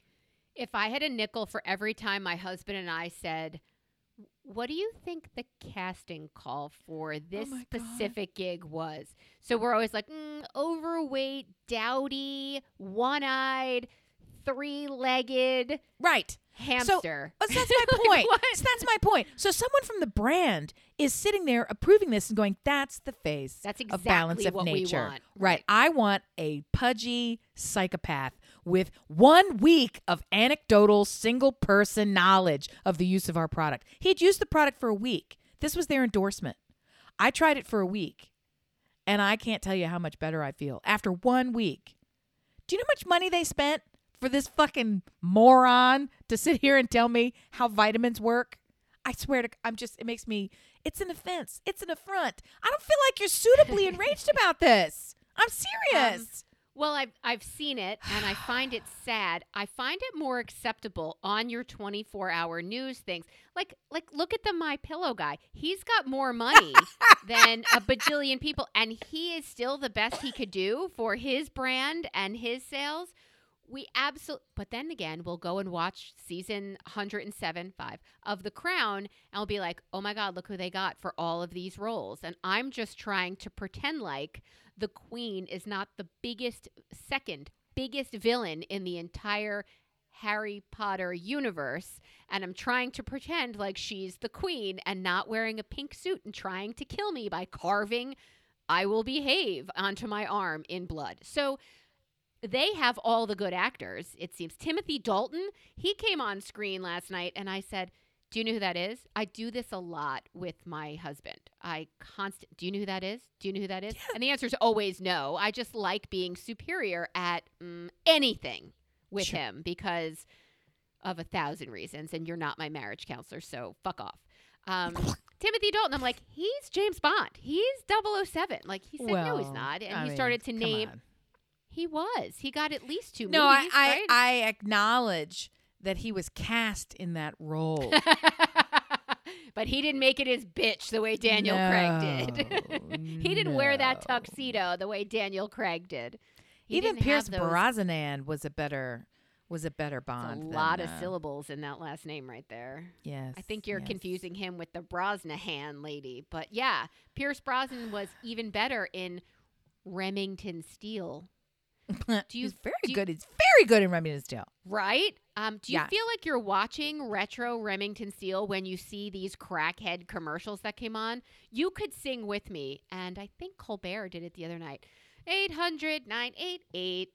Speaker 1: If I had a nickel for every time my husband and I said, "What do you think the casting call for this
Speaker 2: Oh my God.
Speaker 1: specific gig was?" So we're always like, mm, overweight, dowdy, one-eyed, three-legged
Speaker 2: Right.
Speaker 1: Hamster.
Speaker 2: Oh, but that's my point. So that's my point. So someone from the brand is sitting there approving this and going, "That's the face
Speaker 1: That's exactly
Speaker 2: of balance of
Speaker 1: what we
Speaker 2: nature." Right. I want a pudgy psychopath with one week of anecdotal single person knowledge of the use of our product. He'd used the product for a week. This was their endorsement. I tried it for a week, and I can't tell you how much better I feel after one week. Do you know how much money they spent for this fucking moron to sit here and tell me how vitamins work? I swear to I'm just it makes me it's an offense. It's an affront. I don't feel like you're suitably enraged about this. I'm serious.
Speaker 1: Um, well, I've I've seen it and I find it sad. I find it more acceptable on your 24-hour news things. Like like look at the My Pillow guy. He's got more money than a bajillion people and he is still the best he could do for his brand and his sales. We absolutely But then again, we'll go and watch season 107 5 of The Crown and we'll be like, "Oh my god, look who they got for all of these roles." And I'm just trying to pretend like the queen is not the biggest second biggest villain in the entire Harry Potter universe and I'm trying to pretend like she's the queen and not wearing a pink suit and trying to kill me by carving I will behave onto my arm in blood. So they have all the good actors, it seems. Timothy Dalton, he came on screen last night and I said, Do you know who that is? I do this a lot with my husband. I constant Do you know who that is? Do you know who that is? And the answer is always no. I just like being superior at mm, anything with
Speaker 2: Sure.
Speaker 1: him because of a thousand reasons. And you're not my marriage counselor, so fuck off. Um, Timothy Dalton, I'm like, he's James Bond. He's 007. Like, he said, no, he's not. And
Speaker 2: I
Speaker 1: he
Speaker 2: mean,
Speaker 1: started to name.
Speaker 2: on.
Speaker 1: He was. He got at least two
Speaker 2: No, I
Speaker 1: movies,
Speaker 2: I,
Speaker 1: right?
Speaker 2: I acknowledge that he was cast in that role.
Speaker 1: but he didn't make it his bitch the way Daniel Craig did. He didn't wear that tuxedo the way Daniel Craig did. He
Speaker 2: Even Pierce Brosnan was a better was a better Bond.
Speaker 1: a
Speaker 2: than,
Speaker 1: lot of
Speaker 2: uh,
Speaker 1: syllables in that last name right there.
Speaker 2: Yes.
Speaker 1: I think you're
Speaker 2: yes.
Speaker 1: confusing him with the Brosnahan lady. But yeah, Pierce Brosnan was even better in Remington Steele. Do you-
Speaker 2: He's very
Speaker 1: do you-
Speaker 2: good. He's very good in Remington Steele.
Speaker 1: Right? Um, do you feel like you're watching retro Remington Steele when you see these crackhead commercials that came on? You could sing with me, and I think Colbert did it the other night. 800 988.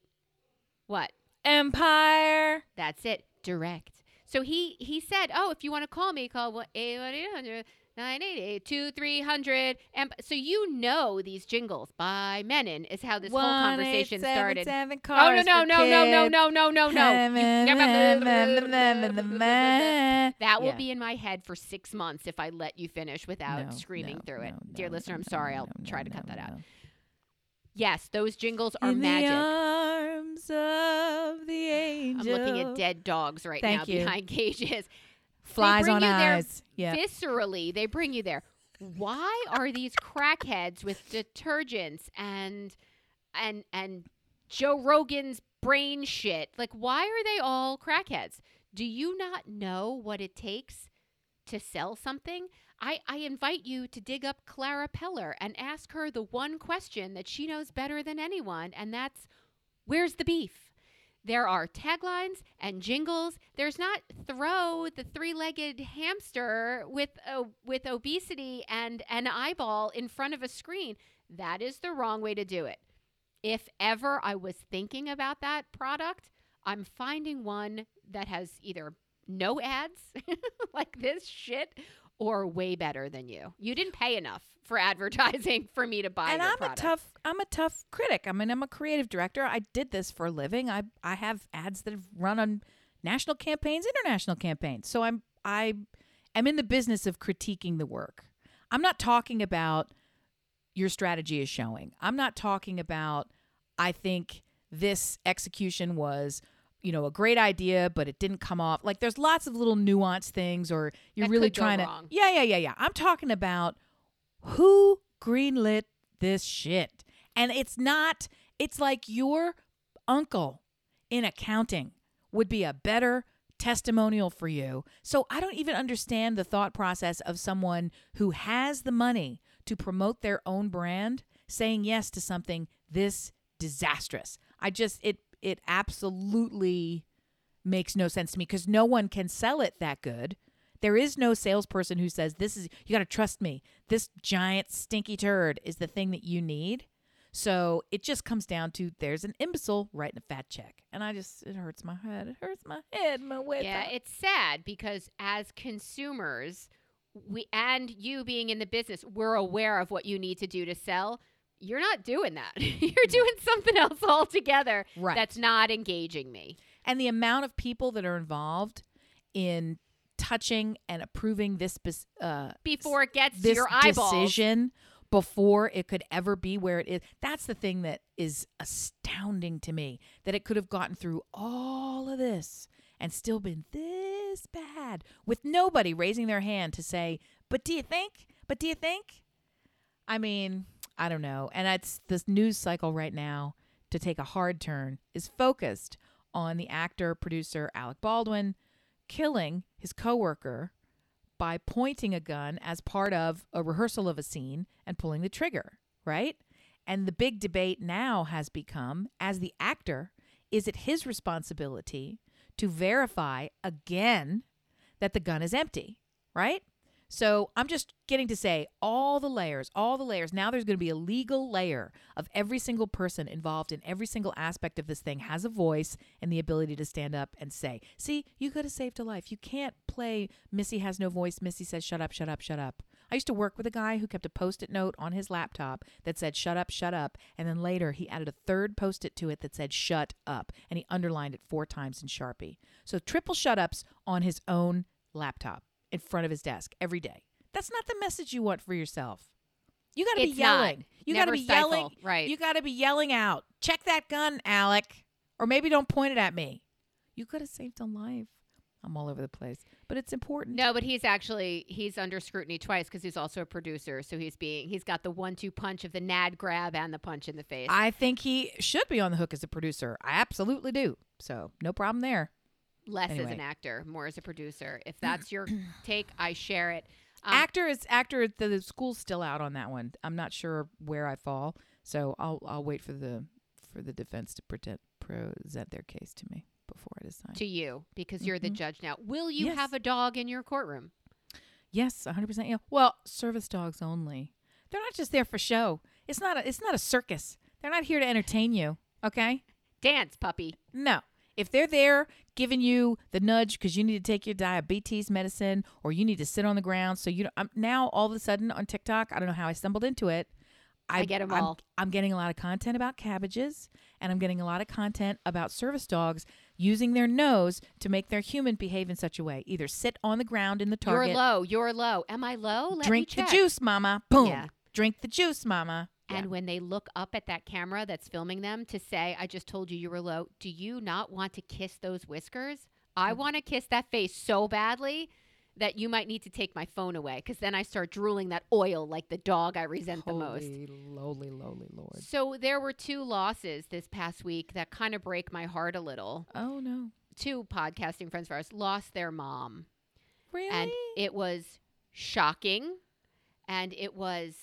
Speaker 1: What?
Speaker 2: Empire.
Speaker 1: That's it. Direct. So he he said, "Oh, if you want to call me, call one- 800 988 2300." And so you know these jingles by Menon is how this whole conversation started. Oh no no no no no no no no no! That will be in my head for six months if I let you finish without screaming through it. Dear listener, I'm sorry. I'll try to cut that out. Yes, those jingles are
Speaker 2: in
Speaker 1: magic.
Speaker 2: the arms of the
Speaker 1: I'm
Speaker 2: angel.
Speaker 1: looking at dead dogs right now
Speaker 2: Thank you.
Speaker 1: behind cages.
Speaker 2: Flies on eyes. Yeah.
Speaker 1: Viscerally, they bring you there. Why are these crackheads with detergents and and and Joe Rogan's brain shit? Like, why are they all crackheads? Do you not know what it takes to sell something? I, I invite you to dig up Clara Peller and ask her the one question that she knows better than anyone, and that's where's the beef? There are taglines and jingles. There's not throw the three-legged hamster with uh, with obesity and an eyeball in front of a screen. That is the wrong way to do it. If ever I was thinking about that product, I'm finding one that has either no ads like this shit or way better than you. You didn't pay enough for advertising for me to buy
Speaker 2: and I'm
Speaker 1: product.
Speaker 2: a tough I'm a tough critic. I mean, I'm a creative director. I did this for a living. I I have ads that have run on national campaigns, international campaigns. So I'm I am in the business of critiquing the work. I'm not talking about your strategy is showing. I'm not talking about I think this execution was you know a great idea but it didn't come off. Like there's lots of little nuanced things or you're
Speaker 1: That
Speaker 2: really trying
Speaker 1: wrong.
Speaker 2: to yeah yeah yeah yeah. I'm talking about who greenlit this shit. And it's not it's like your uncle in accounting would be a better testimonial for you. So i don't even understand the thought process of someone who has the money to promote their own brand saying yes to something this disastrous. I just it it absolutely makes no sense to me because no one can sell it that good. There is no salesperson who says this is you got to trust me. This giant stinky turd is the thing that you need. So it just comes down to there's an imbecile writing a fat check and i just it hurts my head. It hurts my head my way
Speaker 1: Yeah, it's sad because as consumers, we and you being in the business, we're aware of what you need to do to sell. You're not doing that. You're doing something else altogether
Speaker 2: right
Speaker 1: that's not engaging me.
Speaker 2: and the amount of people that are involved in touching and approving this uh,
Speaker 1: Before it gets to
Speaker 2: this
Speaker 1: your eyeballs.
Speaker 2: decision before it could ever be where it is. That's the thing that is astounding to me that it could have gotten through all of this and still been this bad with nobody raising their hand to say, "But do you think? But do you think?" I mean, I don't know. And it's this news cycle right now to take a hard turn is focused on the actor producer Alec Baldwin killing his coworker by pointing a gun as part of a rehearsal of a scene and pulling the trigger, right? And the big debate now has become as the actor, is it his responsibility to verify again that the gun is empty, right? So I'm just getting to say all the layers, all the layers. Now there's going to be a legal layer of every single person involved in every single aspect of this thing has a voice and the ability to stand up and say, see, you could have saved a life. You can't play Missy has no voice. Missy says, shut up, shut up, shut up. I used to work with a guy who kept a post it note on his laptop that said, shut up, shut up. And then later he added a third post it to it that said, shut up. And he underlined it four times in Sharpie. So triple shut ups on his own laptop in front of his desk every day. That's not the message you want for yourself. You got to be
Speaker 1: It's not.
Speaker 2: yelling. You got to be
Speaker 1: stifle.
Speaker 2: yelling.
Speaker 1: Right.
Speaker 2: You got to be yelling out. Check that gun, Alec. Or maybe don't point it at me. You could have saved a life. I'm all over the place, but it's important.
Speaker 1: No, but he's actually he's under scrutiny twice because he's also a producer. So he's being he's got the one-two punch of the nad grab and the punch in the face.
Speaker 2: I think he should be on the hook as a producer. I absolutely do. So no problem there.
Speaker 1: Less as an actor, more as a producer. If that's your take, I share it. Um,
Speaker 2: actor is actor. The, the school's still out on that one. I'm not sure where I fall, so I'll I'll wait for the for the defense to pretend, present their case to me before I decide.
Speaker 1: to you because you're the
Speaker 2: Mhm.
Speaker 1: judge now. Will you
Speaker 2: Yes.
Speaker 1: have a dog in your courtroom?
Speaker 2: Yes, 100%. Yeah. Well, service dogs only. They're not just there for show. It's not a it's not a circus. They're not here to entertain you, okay?
Speaker 1: Dance, puppy.
Speaker 2: No. If they're there giving you the nudge because you need to take your diabetes medicine or you need to sit on the ground, so you don't, I'm now all of a sudden on TikTok, I don't know how I stumbled into it.
Speaker 1: I get 'em
Speaker 2: I'm-
Speaker 1: all.
Speaker 2: I'm getting a lot of content about cabbages, and I'm getting a lot of content about service dogs using their nose to make their human behave in such a way. Either sit on the ground in the target,
Speaker 1: You're low. You're low. Am I low? Let
Speaker 2: drink the juice, mama. Boom.
Speaker 1: Yeah.
Speaker 2: Drink the juice, mama.
Speaker 1: And
Speaker 2: Yeah.
Speaker 1: when they look up at that camera that's filming them to say, I just told you you were low, do you not want to kiss those whiskers? I
Speaker 2: Mm.
Speaker 1: want to kiss that face so badly that you might need to take my phone away because then I start drooling that oil like the dog I resent the most.
Speaker 2: Holy, lowly, lowly Lord.
Speaker 1: So there were two losses this past week that kind of break my heart a little.
Speaker 2: Oh no.
Speaker 1: Two podcasting friends of ours lost their mom.
Speaker 2: Really?
Speaker 1: And it was shocking and it was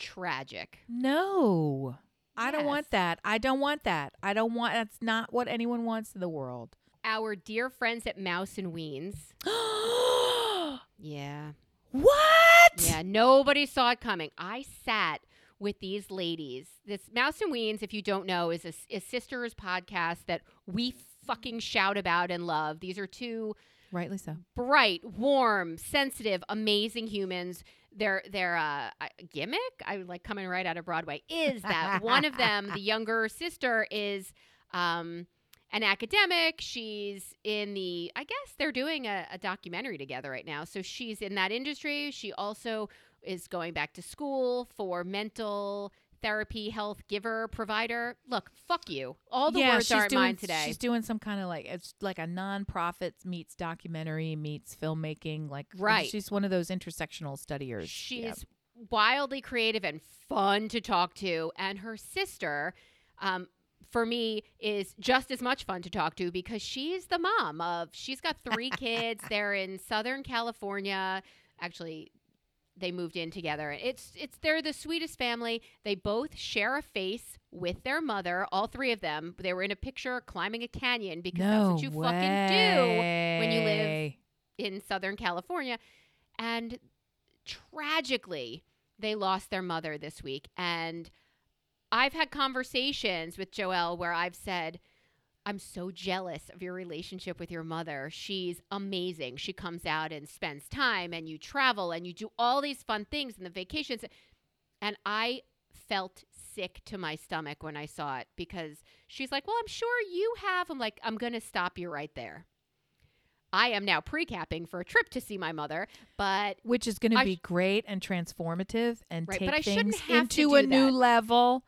Speaker 1: tragic.
Speaker 2: no. I don't want that. I don't want that. I don't want that's not what anyone wants in the world.
Speaker 1: Our dear friends at Mouse and Weens. Yeah.
Speaker 2: what?
Speaker 1: Yeah. Nobody saw it coming. I sat with these ladies. This Mouse and Weens, if you don't know, is a, a sisters podcast that we fucking shout about and love. These are two
Speaker 2: Rightly so.
Speaker 1: bright, warm, sensitive, amazing humans. Their their uh, gimmick, I like coming right out of Broadway, is that one of them, the younger sister, is um, an academic. She's in the, I guess they're doing a, a documentary together right now. So she's in that industry. She also is going back to school for mental therapy, health giver, provider. Look, fuck you. All the
Speaker 2: yeah,
Speaker 1: words
Speaker 2: doing,
Speaker 1: mine today.
Speaker 2: She's doing some kind of like it's like a non-profit meets documentary meets filmmaking. Like
Speaker 1: Right.
Speaker 2: she's one of those intersectional studiers.
Speaker 1: She's wildly creative and fun to talk to. And her sister, um, for me, is just as much fun to talk to because she's the mom of, she's got three kids. They're in Southern California. Actually, they moved in together. It's it's they're the sweetest family. They both share a face with their mother. All three of them. They were in a picture climbing a canyon because
Speaker 2: no
Speaker 1: that's what you fucking do when you live in Southern California. And tragically, they lost their mother this week. And I've had conversations with Joelle where I've said, I'm so jealous of your relationship with your mother. She's amazing. She comes out and spends time, and you travel and you do all these fun things and the vacations. And I felt sick to my stomach when I saw it because she's like, Well, I'm sure you have. I'm like, I'm going to stop you right there. I am now pre-capping for a trip to see my mother, but
Speaker 2: which is going to be
Speaker 1: sh-
Speaker 2: great and transformative and
Speaker 1: Right,
Speaker 2: take
Speaker 1: but I shouldn't
Speaker 2: things into a new level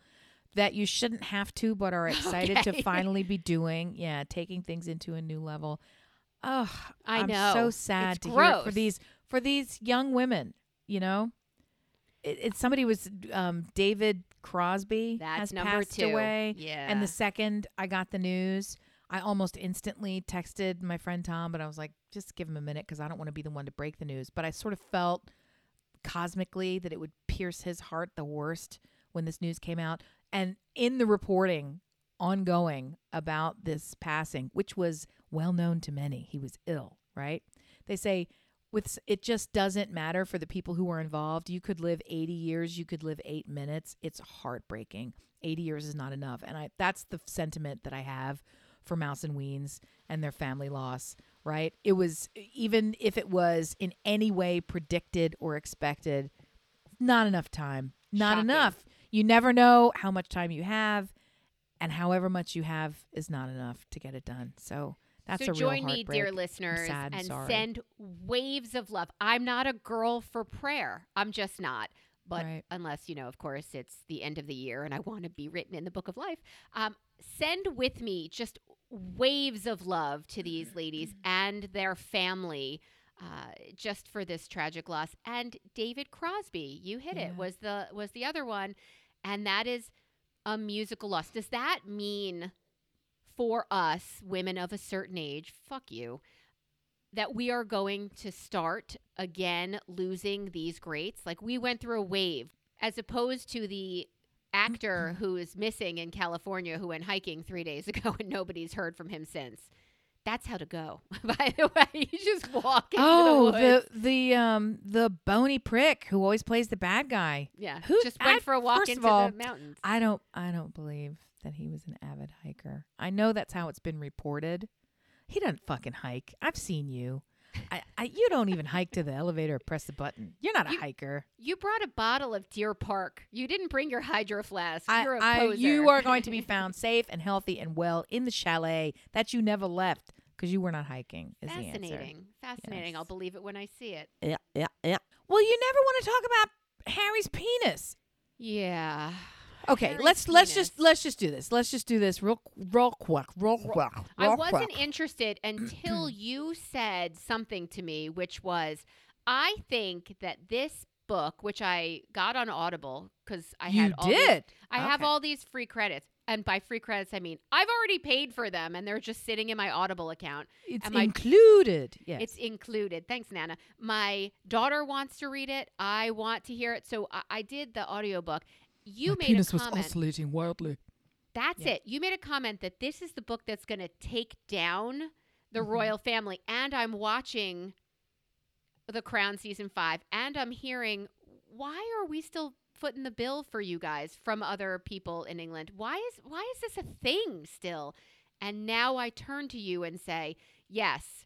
Speaker 2: that you shouldn't have to but are excited
Speaker 1: Okay.
Speaker 2: to finally be doing. Yeah, taking things into a new level. Oh,
Speaker 1: I
Speaker 2: am
Speaker 1: know.
Speaker 2: so sad
Speaker 1: It's
Speaker 2: to hear it for these for these young women. You know, it, it somebody was um, David Crosby
Speaker 1: that's
Speaker 2: has passed
Speaker 1: two.
Speaker 2: away.
Speaker 1: Yeah.
Speaker 2: And the second I got the news, I almost instantly texted my friend Tom, but I was like, just give him a minute because I don't want to be the one to break the news. But I sort of felt cosmically that it would pierce his heart the worst when this news came out. And in the reporting ongoing about this passing, which was well known to many, he was ill, right? They say with it just doesn't matter for the people who were involved. You could live 80 years, you could live 8 minutes. It's heartbreaking. 80 years is not enough. And I that's the sentiment that I have for Mouse and Weens and their family loss, right? It was even if it was in any way predicted or expected, not enough time. Not
Speaker 1: Shocking.
Speaker 2: enough. You never know how much time you have and however much you have is not enough to get it done. So that's
Speaker 1: so
Speaker 2: a real
Speaker 1: join me, dear
Speaker 2: heartbreak.
Speaker 1: listeners,
Speaker 2: sad and
Speaker 1: and
Speaker 2: sorry.
Speaker 1: send waves of love. I'm not a girl for prayer. I'm just not. But
Speaker 2: Right.
Speaker 1: unless, you know, of course, it's the end of the year and I want to be written in the book of life, um, send with me just waves of love to these ladies and their family. Uh, just for this tragic loss, and David Crosby, you hit
Speaker 2: Yeah.
Speaker 1: it. Was the was the other one, and that is a musical loss. Does that mean for us, women of a certain age, fuck you, that we are going to start again losing these greats? Like we went through a wave as opposed to the actor mm-hmm. who is missing in California who went hiking three days ago and nobody's heard from him since. That's how to go. By the way, you just walk into
Speaker 2: Oh,
Speaker 1: the
Speaker 2: the the um the bony prick who always plays the bad guy.
Speaker 1: yeah,
Speaker 2: who-
Speaker 1: just went
Speaker 2: I-
Speaker 1: for a walk into
Speaker 2: all,
Speaker 1: the mountains.
Speaker 2: I don't I don't believe that he was an avid hiker. I know that's how it's been reported. He doesn't fucking hike. I've seen you. I, I you don't even hike to the elevator or press the button. You're not a
Speaker 1: You-
Speaker 2: hiker.
Speaker 1: You brought a bottle of Deer Park. You didn't bring your hydro flask.
Speaker 2: I,
Speaker 1: You're a
Speaker 2: I
Speaker 1: poser.
Speaker 2: you are going to be found safe and healthy and well in the chalet that you never left because you were not hiking. Is the answer.
Speaker 1: fascinating. Fascinating.
Speaker 2: Yes.
Speaker 1: I'll believe it when I see it.
Speaker 2: Yeah, yeah, yeah. Well, you never want to talk about Harry's penis.
Speaker 1: Yeah.
Speaker 2: Okay,
Speaker 1: Harry's
Speaker 2: let's let's just let's just do this. Let's just do this real real quick, real quick.
Speaker 1: I wasn't
Speaker 2: quick.
Speaker 1: interested until you said something to me, which was I think that this book, which I got on Audible because I
Speaker 2: you
Speaker 1: had all these-
Speaker 2: did.
Speaker 1: I have all these free credits. And by free credits, I mean I've already paid for them and they're just sitting in my Audible account.
Speaker 2: It's included. Yes.
Speaker 1: It's included. Thanks, Nana. My daughter wants to read it. I want to hear it. So I, I did the audiobook. You made a comment.
Speaker 2: oscillating wildly.
Speaker 1: That's
Speaker 2: Yeah.
Speaker 1: it. You made a comment that this is the book that's going to take down the
Speaker 2: Mhm.
Speaker 1: royal family. And I'm watching The Crown season five, and I'm hearing, why are we still footing the bill for you guys from other people in England. Why is why is this a thing still? And now I turn to you and say, yes,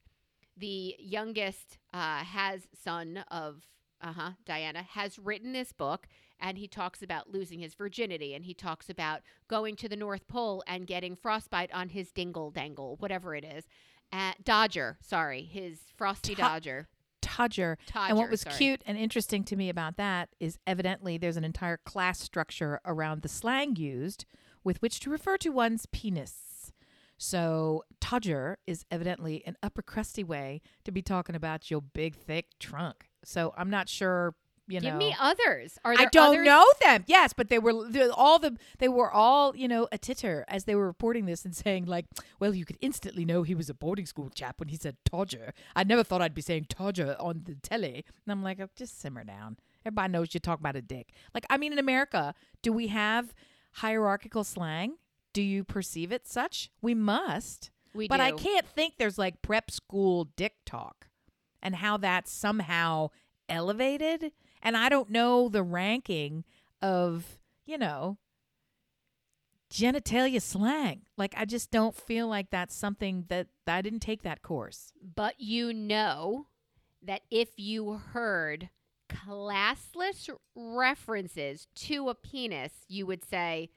Speaker 1: the youngest uh, has son of uh huh Diana has written this book, and he talks about losing his virginity, and he talks about going to the North Pole and getting frostbite on his dingle dangle, whatever it is. Uh, Dodger, sorry, his frosty
Speaker 2: To-
Speaker 1: Dodger.
Speaker 2: Todger.
Speaker 1: Todger.
Speaker 2: and what was
Speaker 1: sorry.
Speaker 2: cute and interesting to me about that is evidently there's an entire class structure around the slang used with which to refer to one's penis. So, Todger is evidently an upper crusty way to be talking about your big, thick trunk. So, I'm not sure, you
Speaker 1: Give me others. Are
Speaker 2: I don't
Speaker 1: others?
Speaker 2: know them. Yes, but they were all the they were all you know a titter as they were reporting this and saying like, well, you could instantly know he was a boarding school chap when he said Todger. I never thought I'd be saying Todger on the telly, and I'm like, oh, just simmer down. Everybody knows you talk about a dick. Like, I mean, in America, do we have hierarchical slang? Do you perceive it such? We must.
Speaker 1: We
Speaker 2: but
Speaker 1: do.
Speaker 2: I can't think there's like prep school dick talk and how that's somehow elevated. And I don't know the ranking of, you know, genitalia slang. Like, I just don't feel like that's something that I didn't take that course.
Speaker 1: But you know that if you heard classless references to a penis, you would say,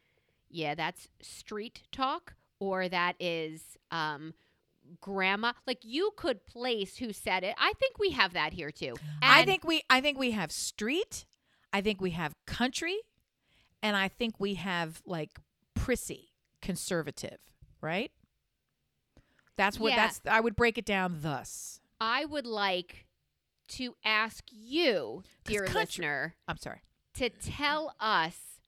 Speaker 1: yeah, that's street talk or that is um, grandma. Like you could place who said it. I think we have that here too.
Speaker 2: I think we I think we have street, I think we have country, and I think we have like prissy, conservative, right? That's what
Speaker 1: Yeah.
Speaker 2: that's I would break it down thus.
Speaker 1: I would like to ask you dear
Speaker 2: country-
Speaker 1: listener,
Speaker 2: I'm sorry.
Speaker 1: to tell us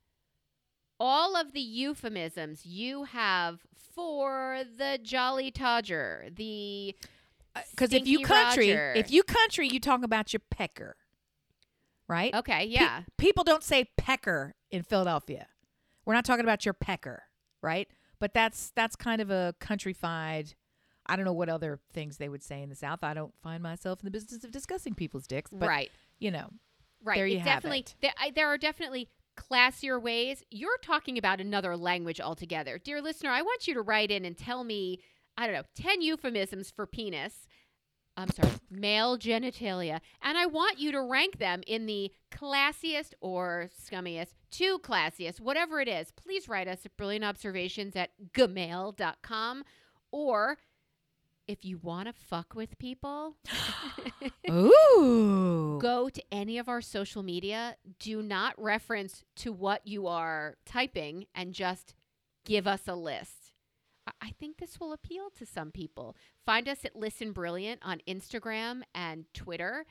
Speaker 1: all of the euphemisms you have for the Jolly Todger, the uh,
Speaker 2: Because if you country,
Speaker 1: Roger.
Speaker 2: if you country, you talk about your pecker, right?
Speaker 1: okay,
Speaker 2: Pe-
Speaker 1: yeah,
Speaker 2: people don't say pecker in Philadelphia. We're not talking about your pecker, right? But that's that's kind of a countrified. I don't know what other things they would say in the South. I don't find myself in the business of discussing people's dicks, but
Speaker 1: right,
Speaker 2: you know,
Speaker 1: right.
Speaker 2: there
Speaker 1: It
Speaker 2: you have
Speaker 1: definitely,
Speaker 2: it.
Speaker 1: There, I, there are definitely classier ways. You're talking about another language altogether, dear listener. I want you to write in and tell me, I don't know, ten euphemisms for penis. I'm sorry, male genitalia. And I want you to rank them in the classiest or scummiest to classiest, whatever it is. Please write us at brilliantobservations at gmail.com. Or if you want to fuck with people,
Speaker 2: ooh,
Speaker 1: go to any of our social media. Do not reference to what you are typing and just give us a list. I- I think this will appeal to some people. Find us at Listen Brilliant on Instagram and Twitter.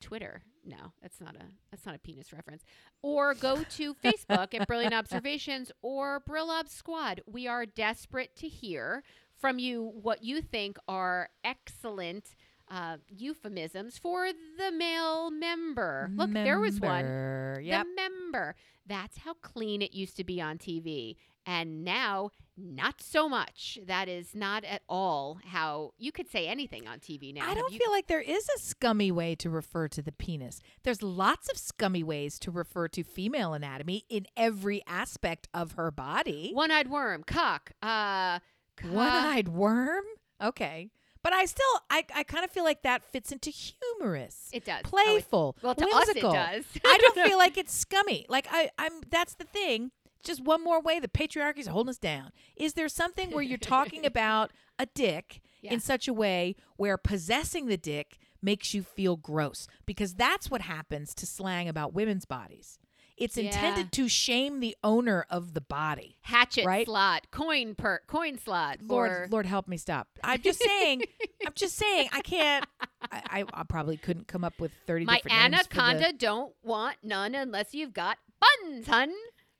Speaker 1: Twitter, no, that's not a that's not a penis reference. Or go to Facebook at Brilliant Observations or Brillob Squad. We are desperate to hear from you what you think are excellent uh, euphemisms for the male member. Look, there was one.
Speaker 2: Member. Yep.
Speaker 1: The member. That's how clean it used to be on TV. And now, not so much. That is not at all how you could say anything on TV now.
Speaker 2: I don't
Speaker 1: you-
Speaker 2: feel like there is a scummy way to refer to the penis. There's lots of scummy ways to refer to female anatomy in every aspect of her body.
Speaker 1: one-eyed worm, cock, uh.
Speaker 2: One-eyed worm? Okay. But I still I, I kind of feel like that fits into humorous.
Speaker 1: It does. Oh, it-
Speaker 2: Playful.
Speaker 1: well, to
Speaker 2: whimsical.
Speaker 1: us it does.
Speaker 2: I don't feel like it's scummy. Like I, I'm. That's the thing. Just one more way the patriarchy is holding us down. Is there something where you're talking about a dick
Speaker 1: Yeah.
Speaker 2: in such a way where possessing the dick makes you feel gross? Because that's what happens to slang about women's bodies. It's
Speaker 1: Yeah.
Speaker 2: intended to shame the owner of the body.
Speaker 1: hatchet
Speaker 2: Right?
Speaker 1: slot, coin per coin slot.
Speaker 2: Lord,
Speaker 1: for-
Speaker 2: Lord, help me stop. I'm just saying. I'm just saying. I can't. I, I, I probably couldn't come up with thirty
Speaker 1: my
Speaker 2: different names the-
Speaker 1: anaconda don't want none unless you've got buns, hun.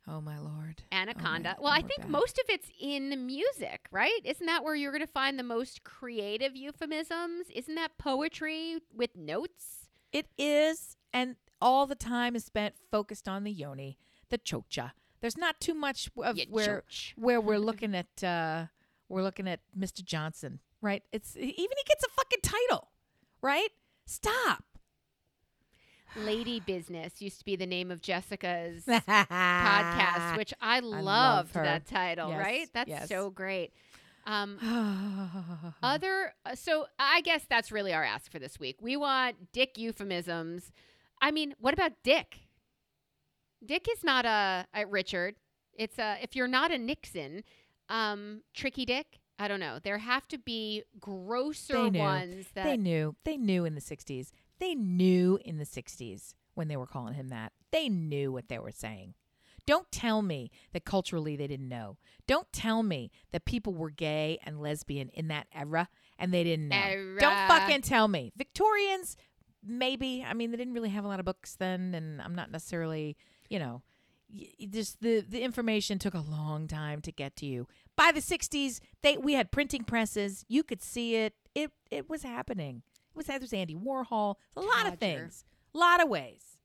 Speaker 2: oh my lord.
Speaker 1: Anaconda.
Speaker 2: Oh, my-
Speaker 1: well, I think most of it's in music, right? Isn't that where you're going to find the most creative euphemisms? Isn't that poetry with notes?
Speaker 2: It is, and all the time is spent focused on the yoni, the chocha. There's not too much of
Speaker 1: Ya
Speaker 2: where
Speaker 1: choch.
Speaker 2: where we're looking at uh we're looking at Mr. Johnson, right? It's even he gets a fucking title, right? Stop.
Speaker 1: Lady Business used to be the name of Jessica's
Speaker 2: podcast,
Speaker 1: which I
Speaker 2: love
Speaker 1: loved
Speaker 2: her.
Speaker 1: that title,
Speaker 2: Yes,
Speaker 1: right? That's
Speaker 2: yes.
Speaker 1: so great. Um, other, uh, so I guess that's really our ask for this week. We want Dick euphemisms. I mean, what about Dick? Dick is not a, a Richard. It's a if you're not a Nixon, um, Tricky Dick. I don't know. There have to be grosser ones that
Speaker 2: they knew. They knew in the 60s. They knew in the 60s when they were calling him that. They knew what they were saying. Don't tell me that culturally they didn't know. Don't tell me that people were gay and lesbian in that era and they didn't know. Don't fucking tell me. Victorians, maybe. I mean, they didn't really have a lot of books then, and I'm not necessarily, you know, just the the information took a long time to get to you. By the 60s, they we had printing presses. You could see it. It it was happening. It was there was Andy Warhol. A lot of things. A lot of ways.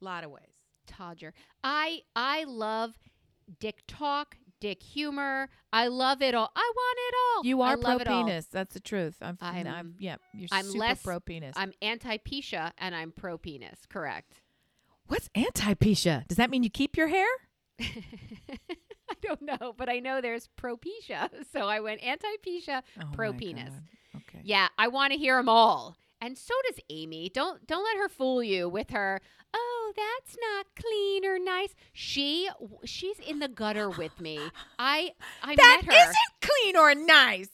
Speaker 2: A lot of ways.
Speaker 1: Todger. I I love Dick talk, Dick humor. I love it all. I want it all.
Speaker 2: You are pro penis. That's the truth. I'm, I'm,
Speaker 1: I'm-
Speaker 2: yeah. You're
Speaker 1: I'm
Speaker 2: super
Speaker 1: less-
Speaker 2: pro penis.
Speaker 1: I'm anti Pisha and I'm pro penis. Correct.
Speaker 2: What's anti-pisha? Does that mean you keep your hair?
Speaker 1: I don't know, but I know there's pro Pisha, so I went anti Pisha,
Speaker 2: Oh
Speaker 1: pro penis.
Speaker 2: Okay.
Speaker 1: Yeah, I want to hear them all. And so does Amy. Don't don't let her fool you with her. Oh, that's not clean or nice. She she's in the gutter with me. I I
Speaker 2: That
Speaker 1: met her.
Speaker 2: not clean or nice.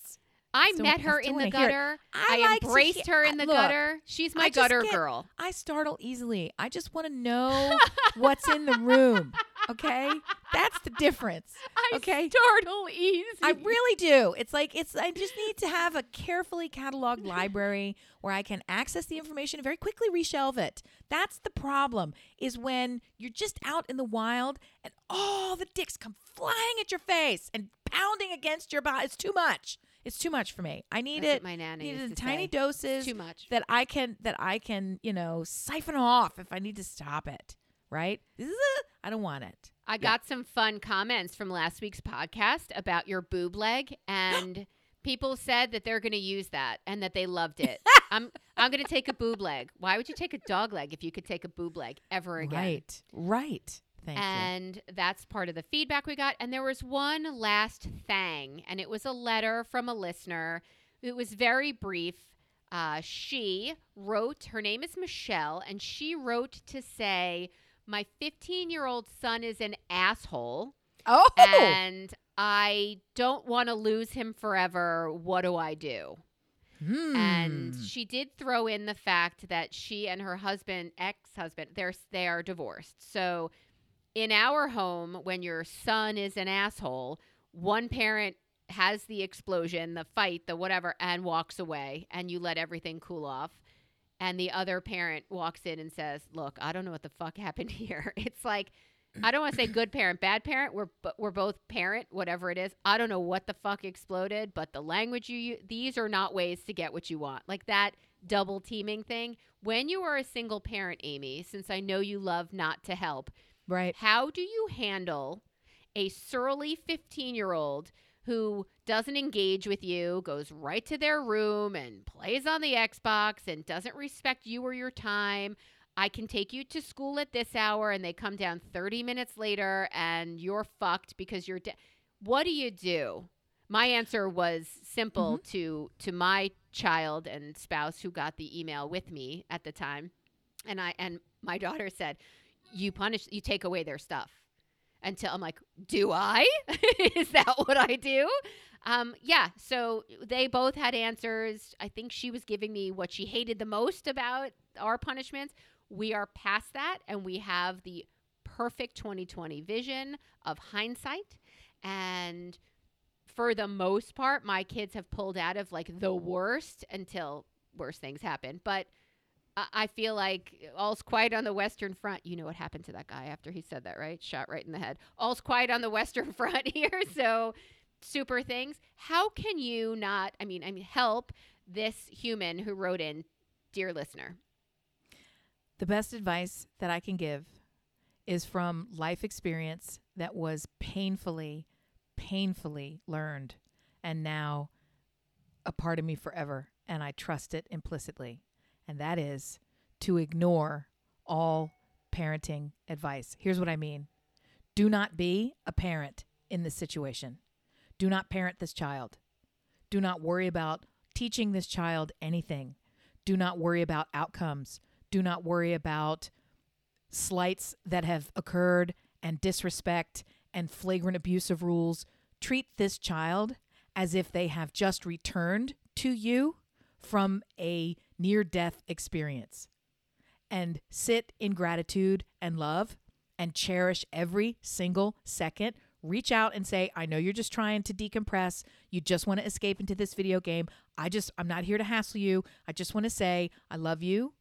Speaker 1: I
Speaker 2: still-
Speaker 1: met her in the
Speaker 2: wanna hear it.
Speaker 1: gutter.
Speaker 2: I
Speaker 1: I,
Speaker 2: like
Speaker 1: embraced
Speaker 2: hear-
Speaker 1: her in the
Speaker 2: look,
Speaker 1: gutter. She's my gutter
Speaker 2: get-
Speaker 1: girl.
Speaker 2: I startle easily. I just want to know what's in the room. Okay, that's the difference.
Speaker 1: I
Speaker 2: okay.
Speaker 1: startle easy.
Speaker 2: I really do. It's like it's. I just need to have a carefully cataloged library where I can access the information and very quickly reshelve it. That's the problem. Is when you're just out in the wild and all the dicks come flying at your face and pounding against your body. It's too much. It's too much for me. I need
Speaker 1: That's
Speaker 2: it.
Speaker 1: my nana
Speaker 2: need it in tiny
Speaker 1: say.
Speaker 2: doses
Speaker 1: too much.
Speaker 2: that I can that I can you know siphon off if I need to stop it. Right? This is a, I don't want it.
Speaker 1: I got some fun comments from last week's podcast about your boob leg, and people said that they're going to use that and that they loved it. I'm I'm going to take a boob leg. Why would you take a dog leg if you could take a boob leg ever again?
Speaker 2: Right. Right. Thank you.
Speaker 1: and that's part of the feedback we got. And there was one last thing, and it was a letter from a listener. It was very brief. Uh, she wrote, her name is Michelle, and she wrote to say, My 15 year old son is an asshole,
Speaker 2: Oh.
Speaker 1: and I don't want to lose him forever. What do I do? And
Speaker 2: Hmm.
Speaker 1: she did throw in the fact that she and her husband, ex-husband, they're they are divorced. So in our home, when your son is an asshole, one parent has the explosion, the fight, the whatever, and walks away, and you let everything cool off. And the other parent walks in and says, "Look, I don't know what the fuck happened here." It's like I don't want to say good parent, bad parent. We're we're both parent, whatever it is. I don't know what the fuck exploded, but the language you use, these are not ways to get what you want. Like that double teaming thing. When you are a single parent, Amy, since I know you love not to help,
Speaker 2: right.
Speaker 1: how do you handle a surly 15 year old who doesn't engage with you, goes right to their room and plays on the Xbox and doesn't respect you or your time? I can take you to school at this hour and they come down 30 minutes later and you're fucked because you're de- What do you do? My answer was simple mm-hmm. to to my child and spouse who got the email with me at the time. And I and my daughter said, "You punish you take away their stuff." Until I'm like, "Do I? Is that what I do?" Um, yeah, so they both had answers. I think she was giving me what she hated the most about our punishments. We are past that, and we have the perfect 2020 vision of hindsight. And for the most part, my kids have pulled out of like the worst until worse things happen. But I feel like all's quiet on the Western Front. You know what happened to that guy after he said that, right? Shot right in the head. All's quiet on the Western Front here. So, super things. How can you not, I mean, I mean, help this human who wrote in, dear listener?
Speaker 2: The best advice that I can give is from life experience that was painfully, painfully learned and now a part of me forever. And I trust it implicitly. And that is to ignore all parenting advice. Here's what I mean do not be a parent in this situation. Do not parent this child. Do not worry about teaching this child anything. Do not worry about outcomes. Do not worry about slights that have occurred and disrespect and flagrant abuse of rules. Treat this child as if they have just returned to you from a near death experience and sit in gratitude and love and cherish every single second. Reach out and say, I know you're just trying to decompress. You just want to escape into this video game. I just, I'm not here to hassle you. I just want to say, I love you.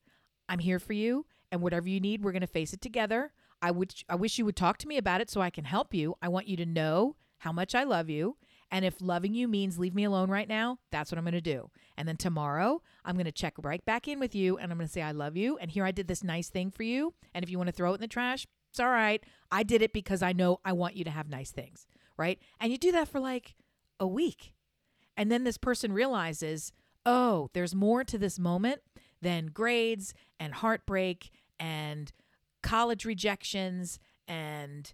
Speaker 2: I'm here for you. And whatever you need, we're going to face it together. I would, I wish you would talk to me about it so I can help you. I want you to know how much I love you. And if loving you means leave me alone right now, that's what I'm going to do. And then tomorrow, I'm going to check right back in with you and I'm going to say, I love you. And here I did this nice thing for you. And if you want to throw it in the trash, it's all right. I did it because I know I want you to have nice things. Right. And you do that for like a week. And then this person realizes, oh, there's more to this moment than grades and heartbreak and college rejections and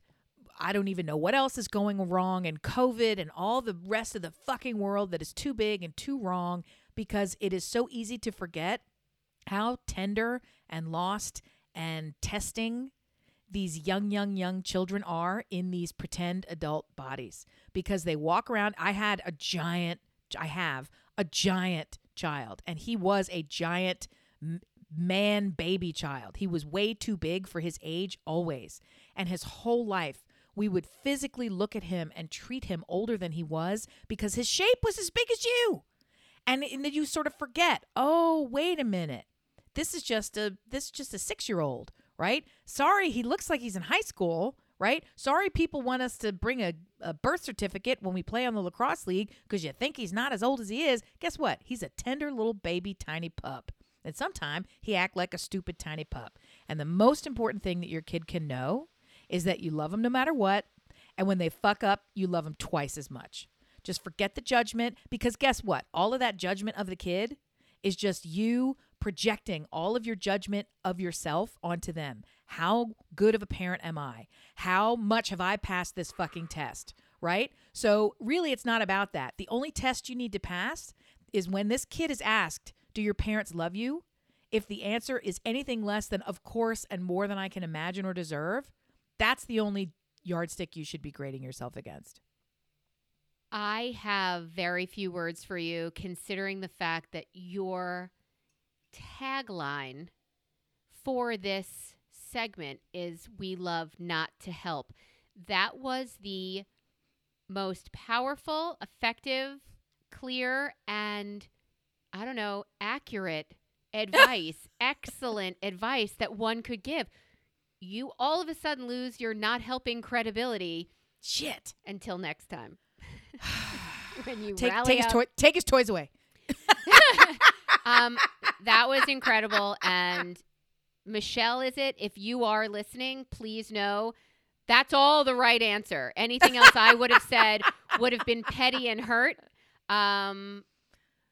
Speaker 2: I don't even know what else is going wrong and COVID and all the rest of the fucking world that is too big and too wrong because it is so easy to forget how tender and lost and testing these young, young, young children are in these pretend adult bodies because they walk around. I had a giant, I have a giant child, and he was a giant man baby child. He was way too big for his age always. And his whole life, we would physically look at him and treat him older than he was because his shape was as big as you. And, and then you sort of forget, oh, wait a minute. This is just a this is just a 6-year-old, right? Sorry, he looks like he's in high school, right? Sorry people want us to bring a, a birth certificate when we play on the lacrosse league because you think he's not as old as he is. Guess what? He's a tender little baby tiny pup. And sometimes he act like a stupid tiny pup. And the most important thing that your kid can know is that you love them no matter what. And when they fuck up, you love them twice as much. Just forget the judgment because guess what? All of that judgment of the kid is just you projecting all of your judgment of yourself onto them. How good of a parent am I? How much have I passed this fucking test? Right? So, really, it's not about that. The only test you need to pass is when this kid is asked, do your parents love you? If the answer is anything less than, of course, and more than I can imagine or deserve, that's the only yardstick you should be grading yourself against.
Speaker 1: I have very few words for you, considering the fact that your tagline for this segment is We love not to help. That was the most powerful, effective, clear, and I don't know, accurate advice, excellent advice that one could give. You all of a sudden lose your not helping credibility.
Speaker 2: Shit.
Speaker 1: Until next time. when you
Speaker 2: take,
Speaker 1: rally
Speaker 2: take his, toy, take his toys away.
Speaker 1: um, that was incredible. And Michelle, is it? If you are listening, please know that's all the right answer. Anything else I would have said would have been petty and hurt. Um,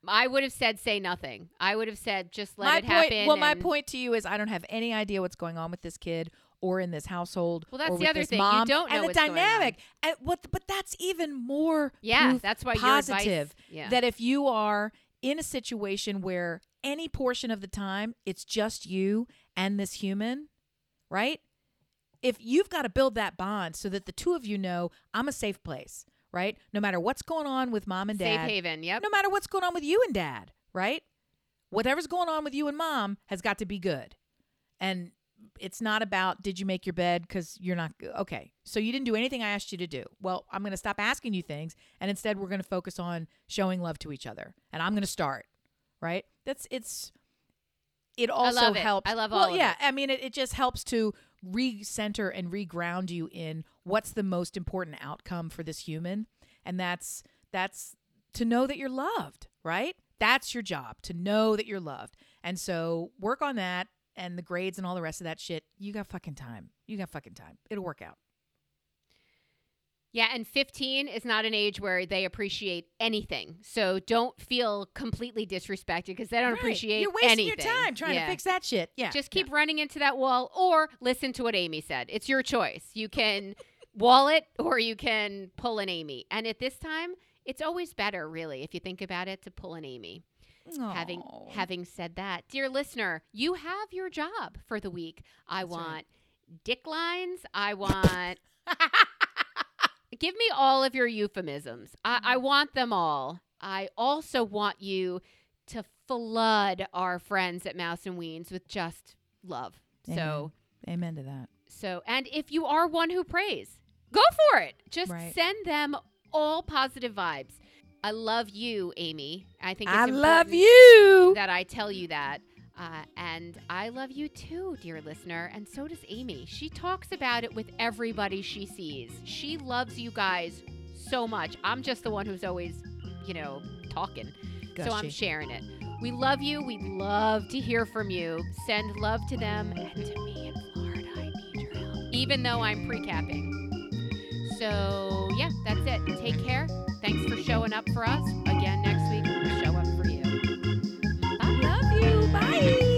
Speaker 1: I would have said say nothing. I would have said just let
Speaker 2: my
Speaker 1: it
Speaker 2: point,
Speaker 1: happen.
Speaker 2: Well, my point to you is I don't have any idea what's going on with this kid or in this household.
Speaker 1: Well, that's
Speaker 2: or
Speaker 1: the
Speaker 2: with
Speaker 1: other thing. You
Speaker 2: Mom,
Speaker 1: don't know
Speaker 2: and the
Speaker 1: what's going on.
Speaker 2: dynamic. And what? But that's even more.
Speaker 1: Yeah, that's why
Speaker 2: positive
Speaker 1: advice- yeah.
Speaker 2: that if you are in a situation where any portion of the time it's just you and this human, right? If you've got to build that bond so that the two of you know I'm a safe place, right? No matter what's going on with mom and dad.
Speaker 1: Safe haven. Yep.
Speaker 2: no matter what's going on with you and dad, right? Whatever's going on with you and mom has got to be good. And it's not about did you make your bed because you're not okay. So you didn't do anything I asked you to do. Well, I'm going to stop asking you things and instead we're going to focus on showing love to each other. And I'm going to start, right? That's it's it also
Speaker 1: love it.
Speaker 2: helps.
Speaker 1: I love
Speaker 2: well,
Speaker 1: all of
Speaker 2: yeah. I mean, it, it just helps to recenter and reground you in what's the most important outcome for this human, and that's that's to know that you're loved, right? That's your job to know that you're loved, and so work on that and the grades and all the rest of that shit. You got fucking time. You got fucking time. It'll work out.
Speaker 1: Yeah, and 15 is not an age where they appreciate anything. So don't feel completely disrespected because they don't
Speaker 2: Right.
Speaker 1: appreciate
Speaker 2: You're wasting
Speaker 1: anything.
Speaker 2: your time trying
Speaker 1: Yeah.
Speaker 2: to fix that shit. Yeah.
Speaker 1: Just keep running into that wall or listen to what Amy said. It's your choice. You can wall it or you can pull an Amy. And at this time, it's always better, really, if you think about it, to pull an Amy. Having having said that, dear listener, you have your job for the week. I
Speaker 2: That's right.
Speaker 1: want dick lines. I want give me all of your euphemisms. I, I
Speaker 2: Mm-hmm.
Speaker 1: want them all. I also want you to flood our friends at Mouse and Weens with just love. So
Speaker 2: Amen to that.
Speaker 1: so and if you are one who prays, go for it. Just
Speaker 2: Right.
Speaker 1: send them all positive vibes. I love you, Amy. I think it's
Speaker 2: I love you.
Speaker 1: that I tell you that. Uh, and I love you too, dear listener. And so does Amy. She talks about it with everybody she sees. She loves you guys so much. I'm just the one who's always, you know, talking. So I'm sharing it. We love you. We'd love to hear from you. Send love to them and to me in Florida. I need your help. Even though I'm pre capping. So, yeah, that's it. Take care. Thanks for showing up for us. Again, Yay!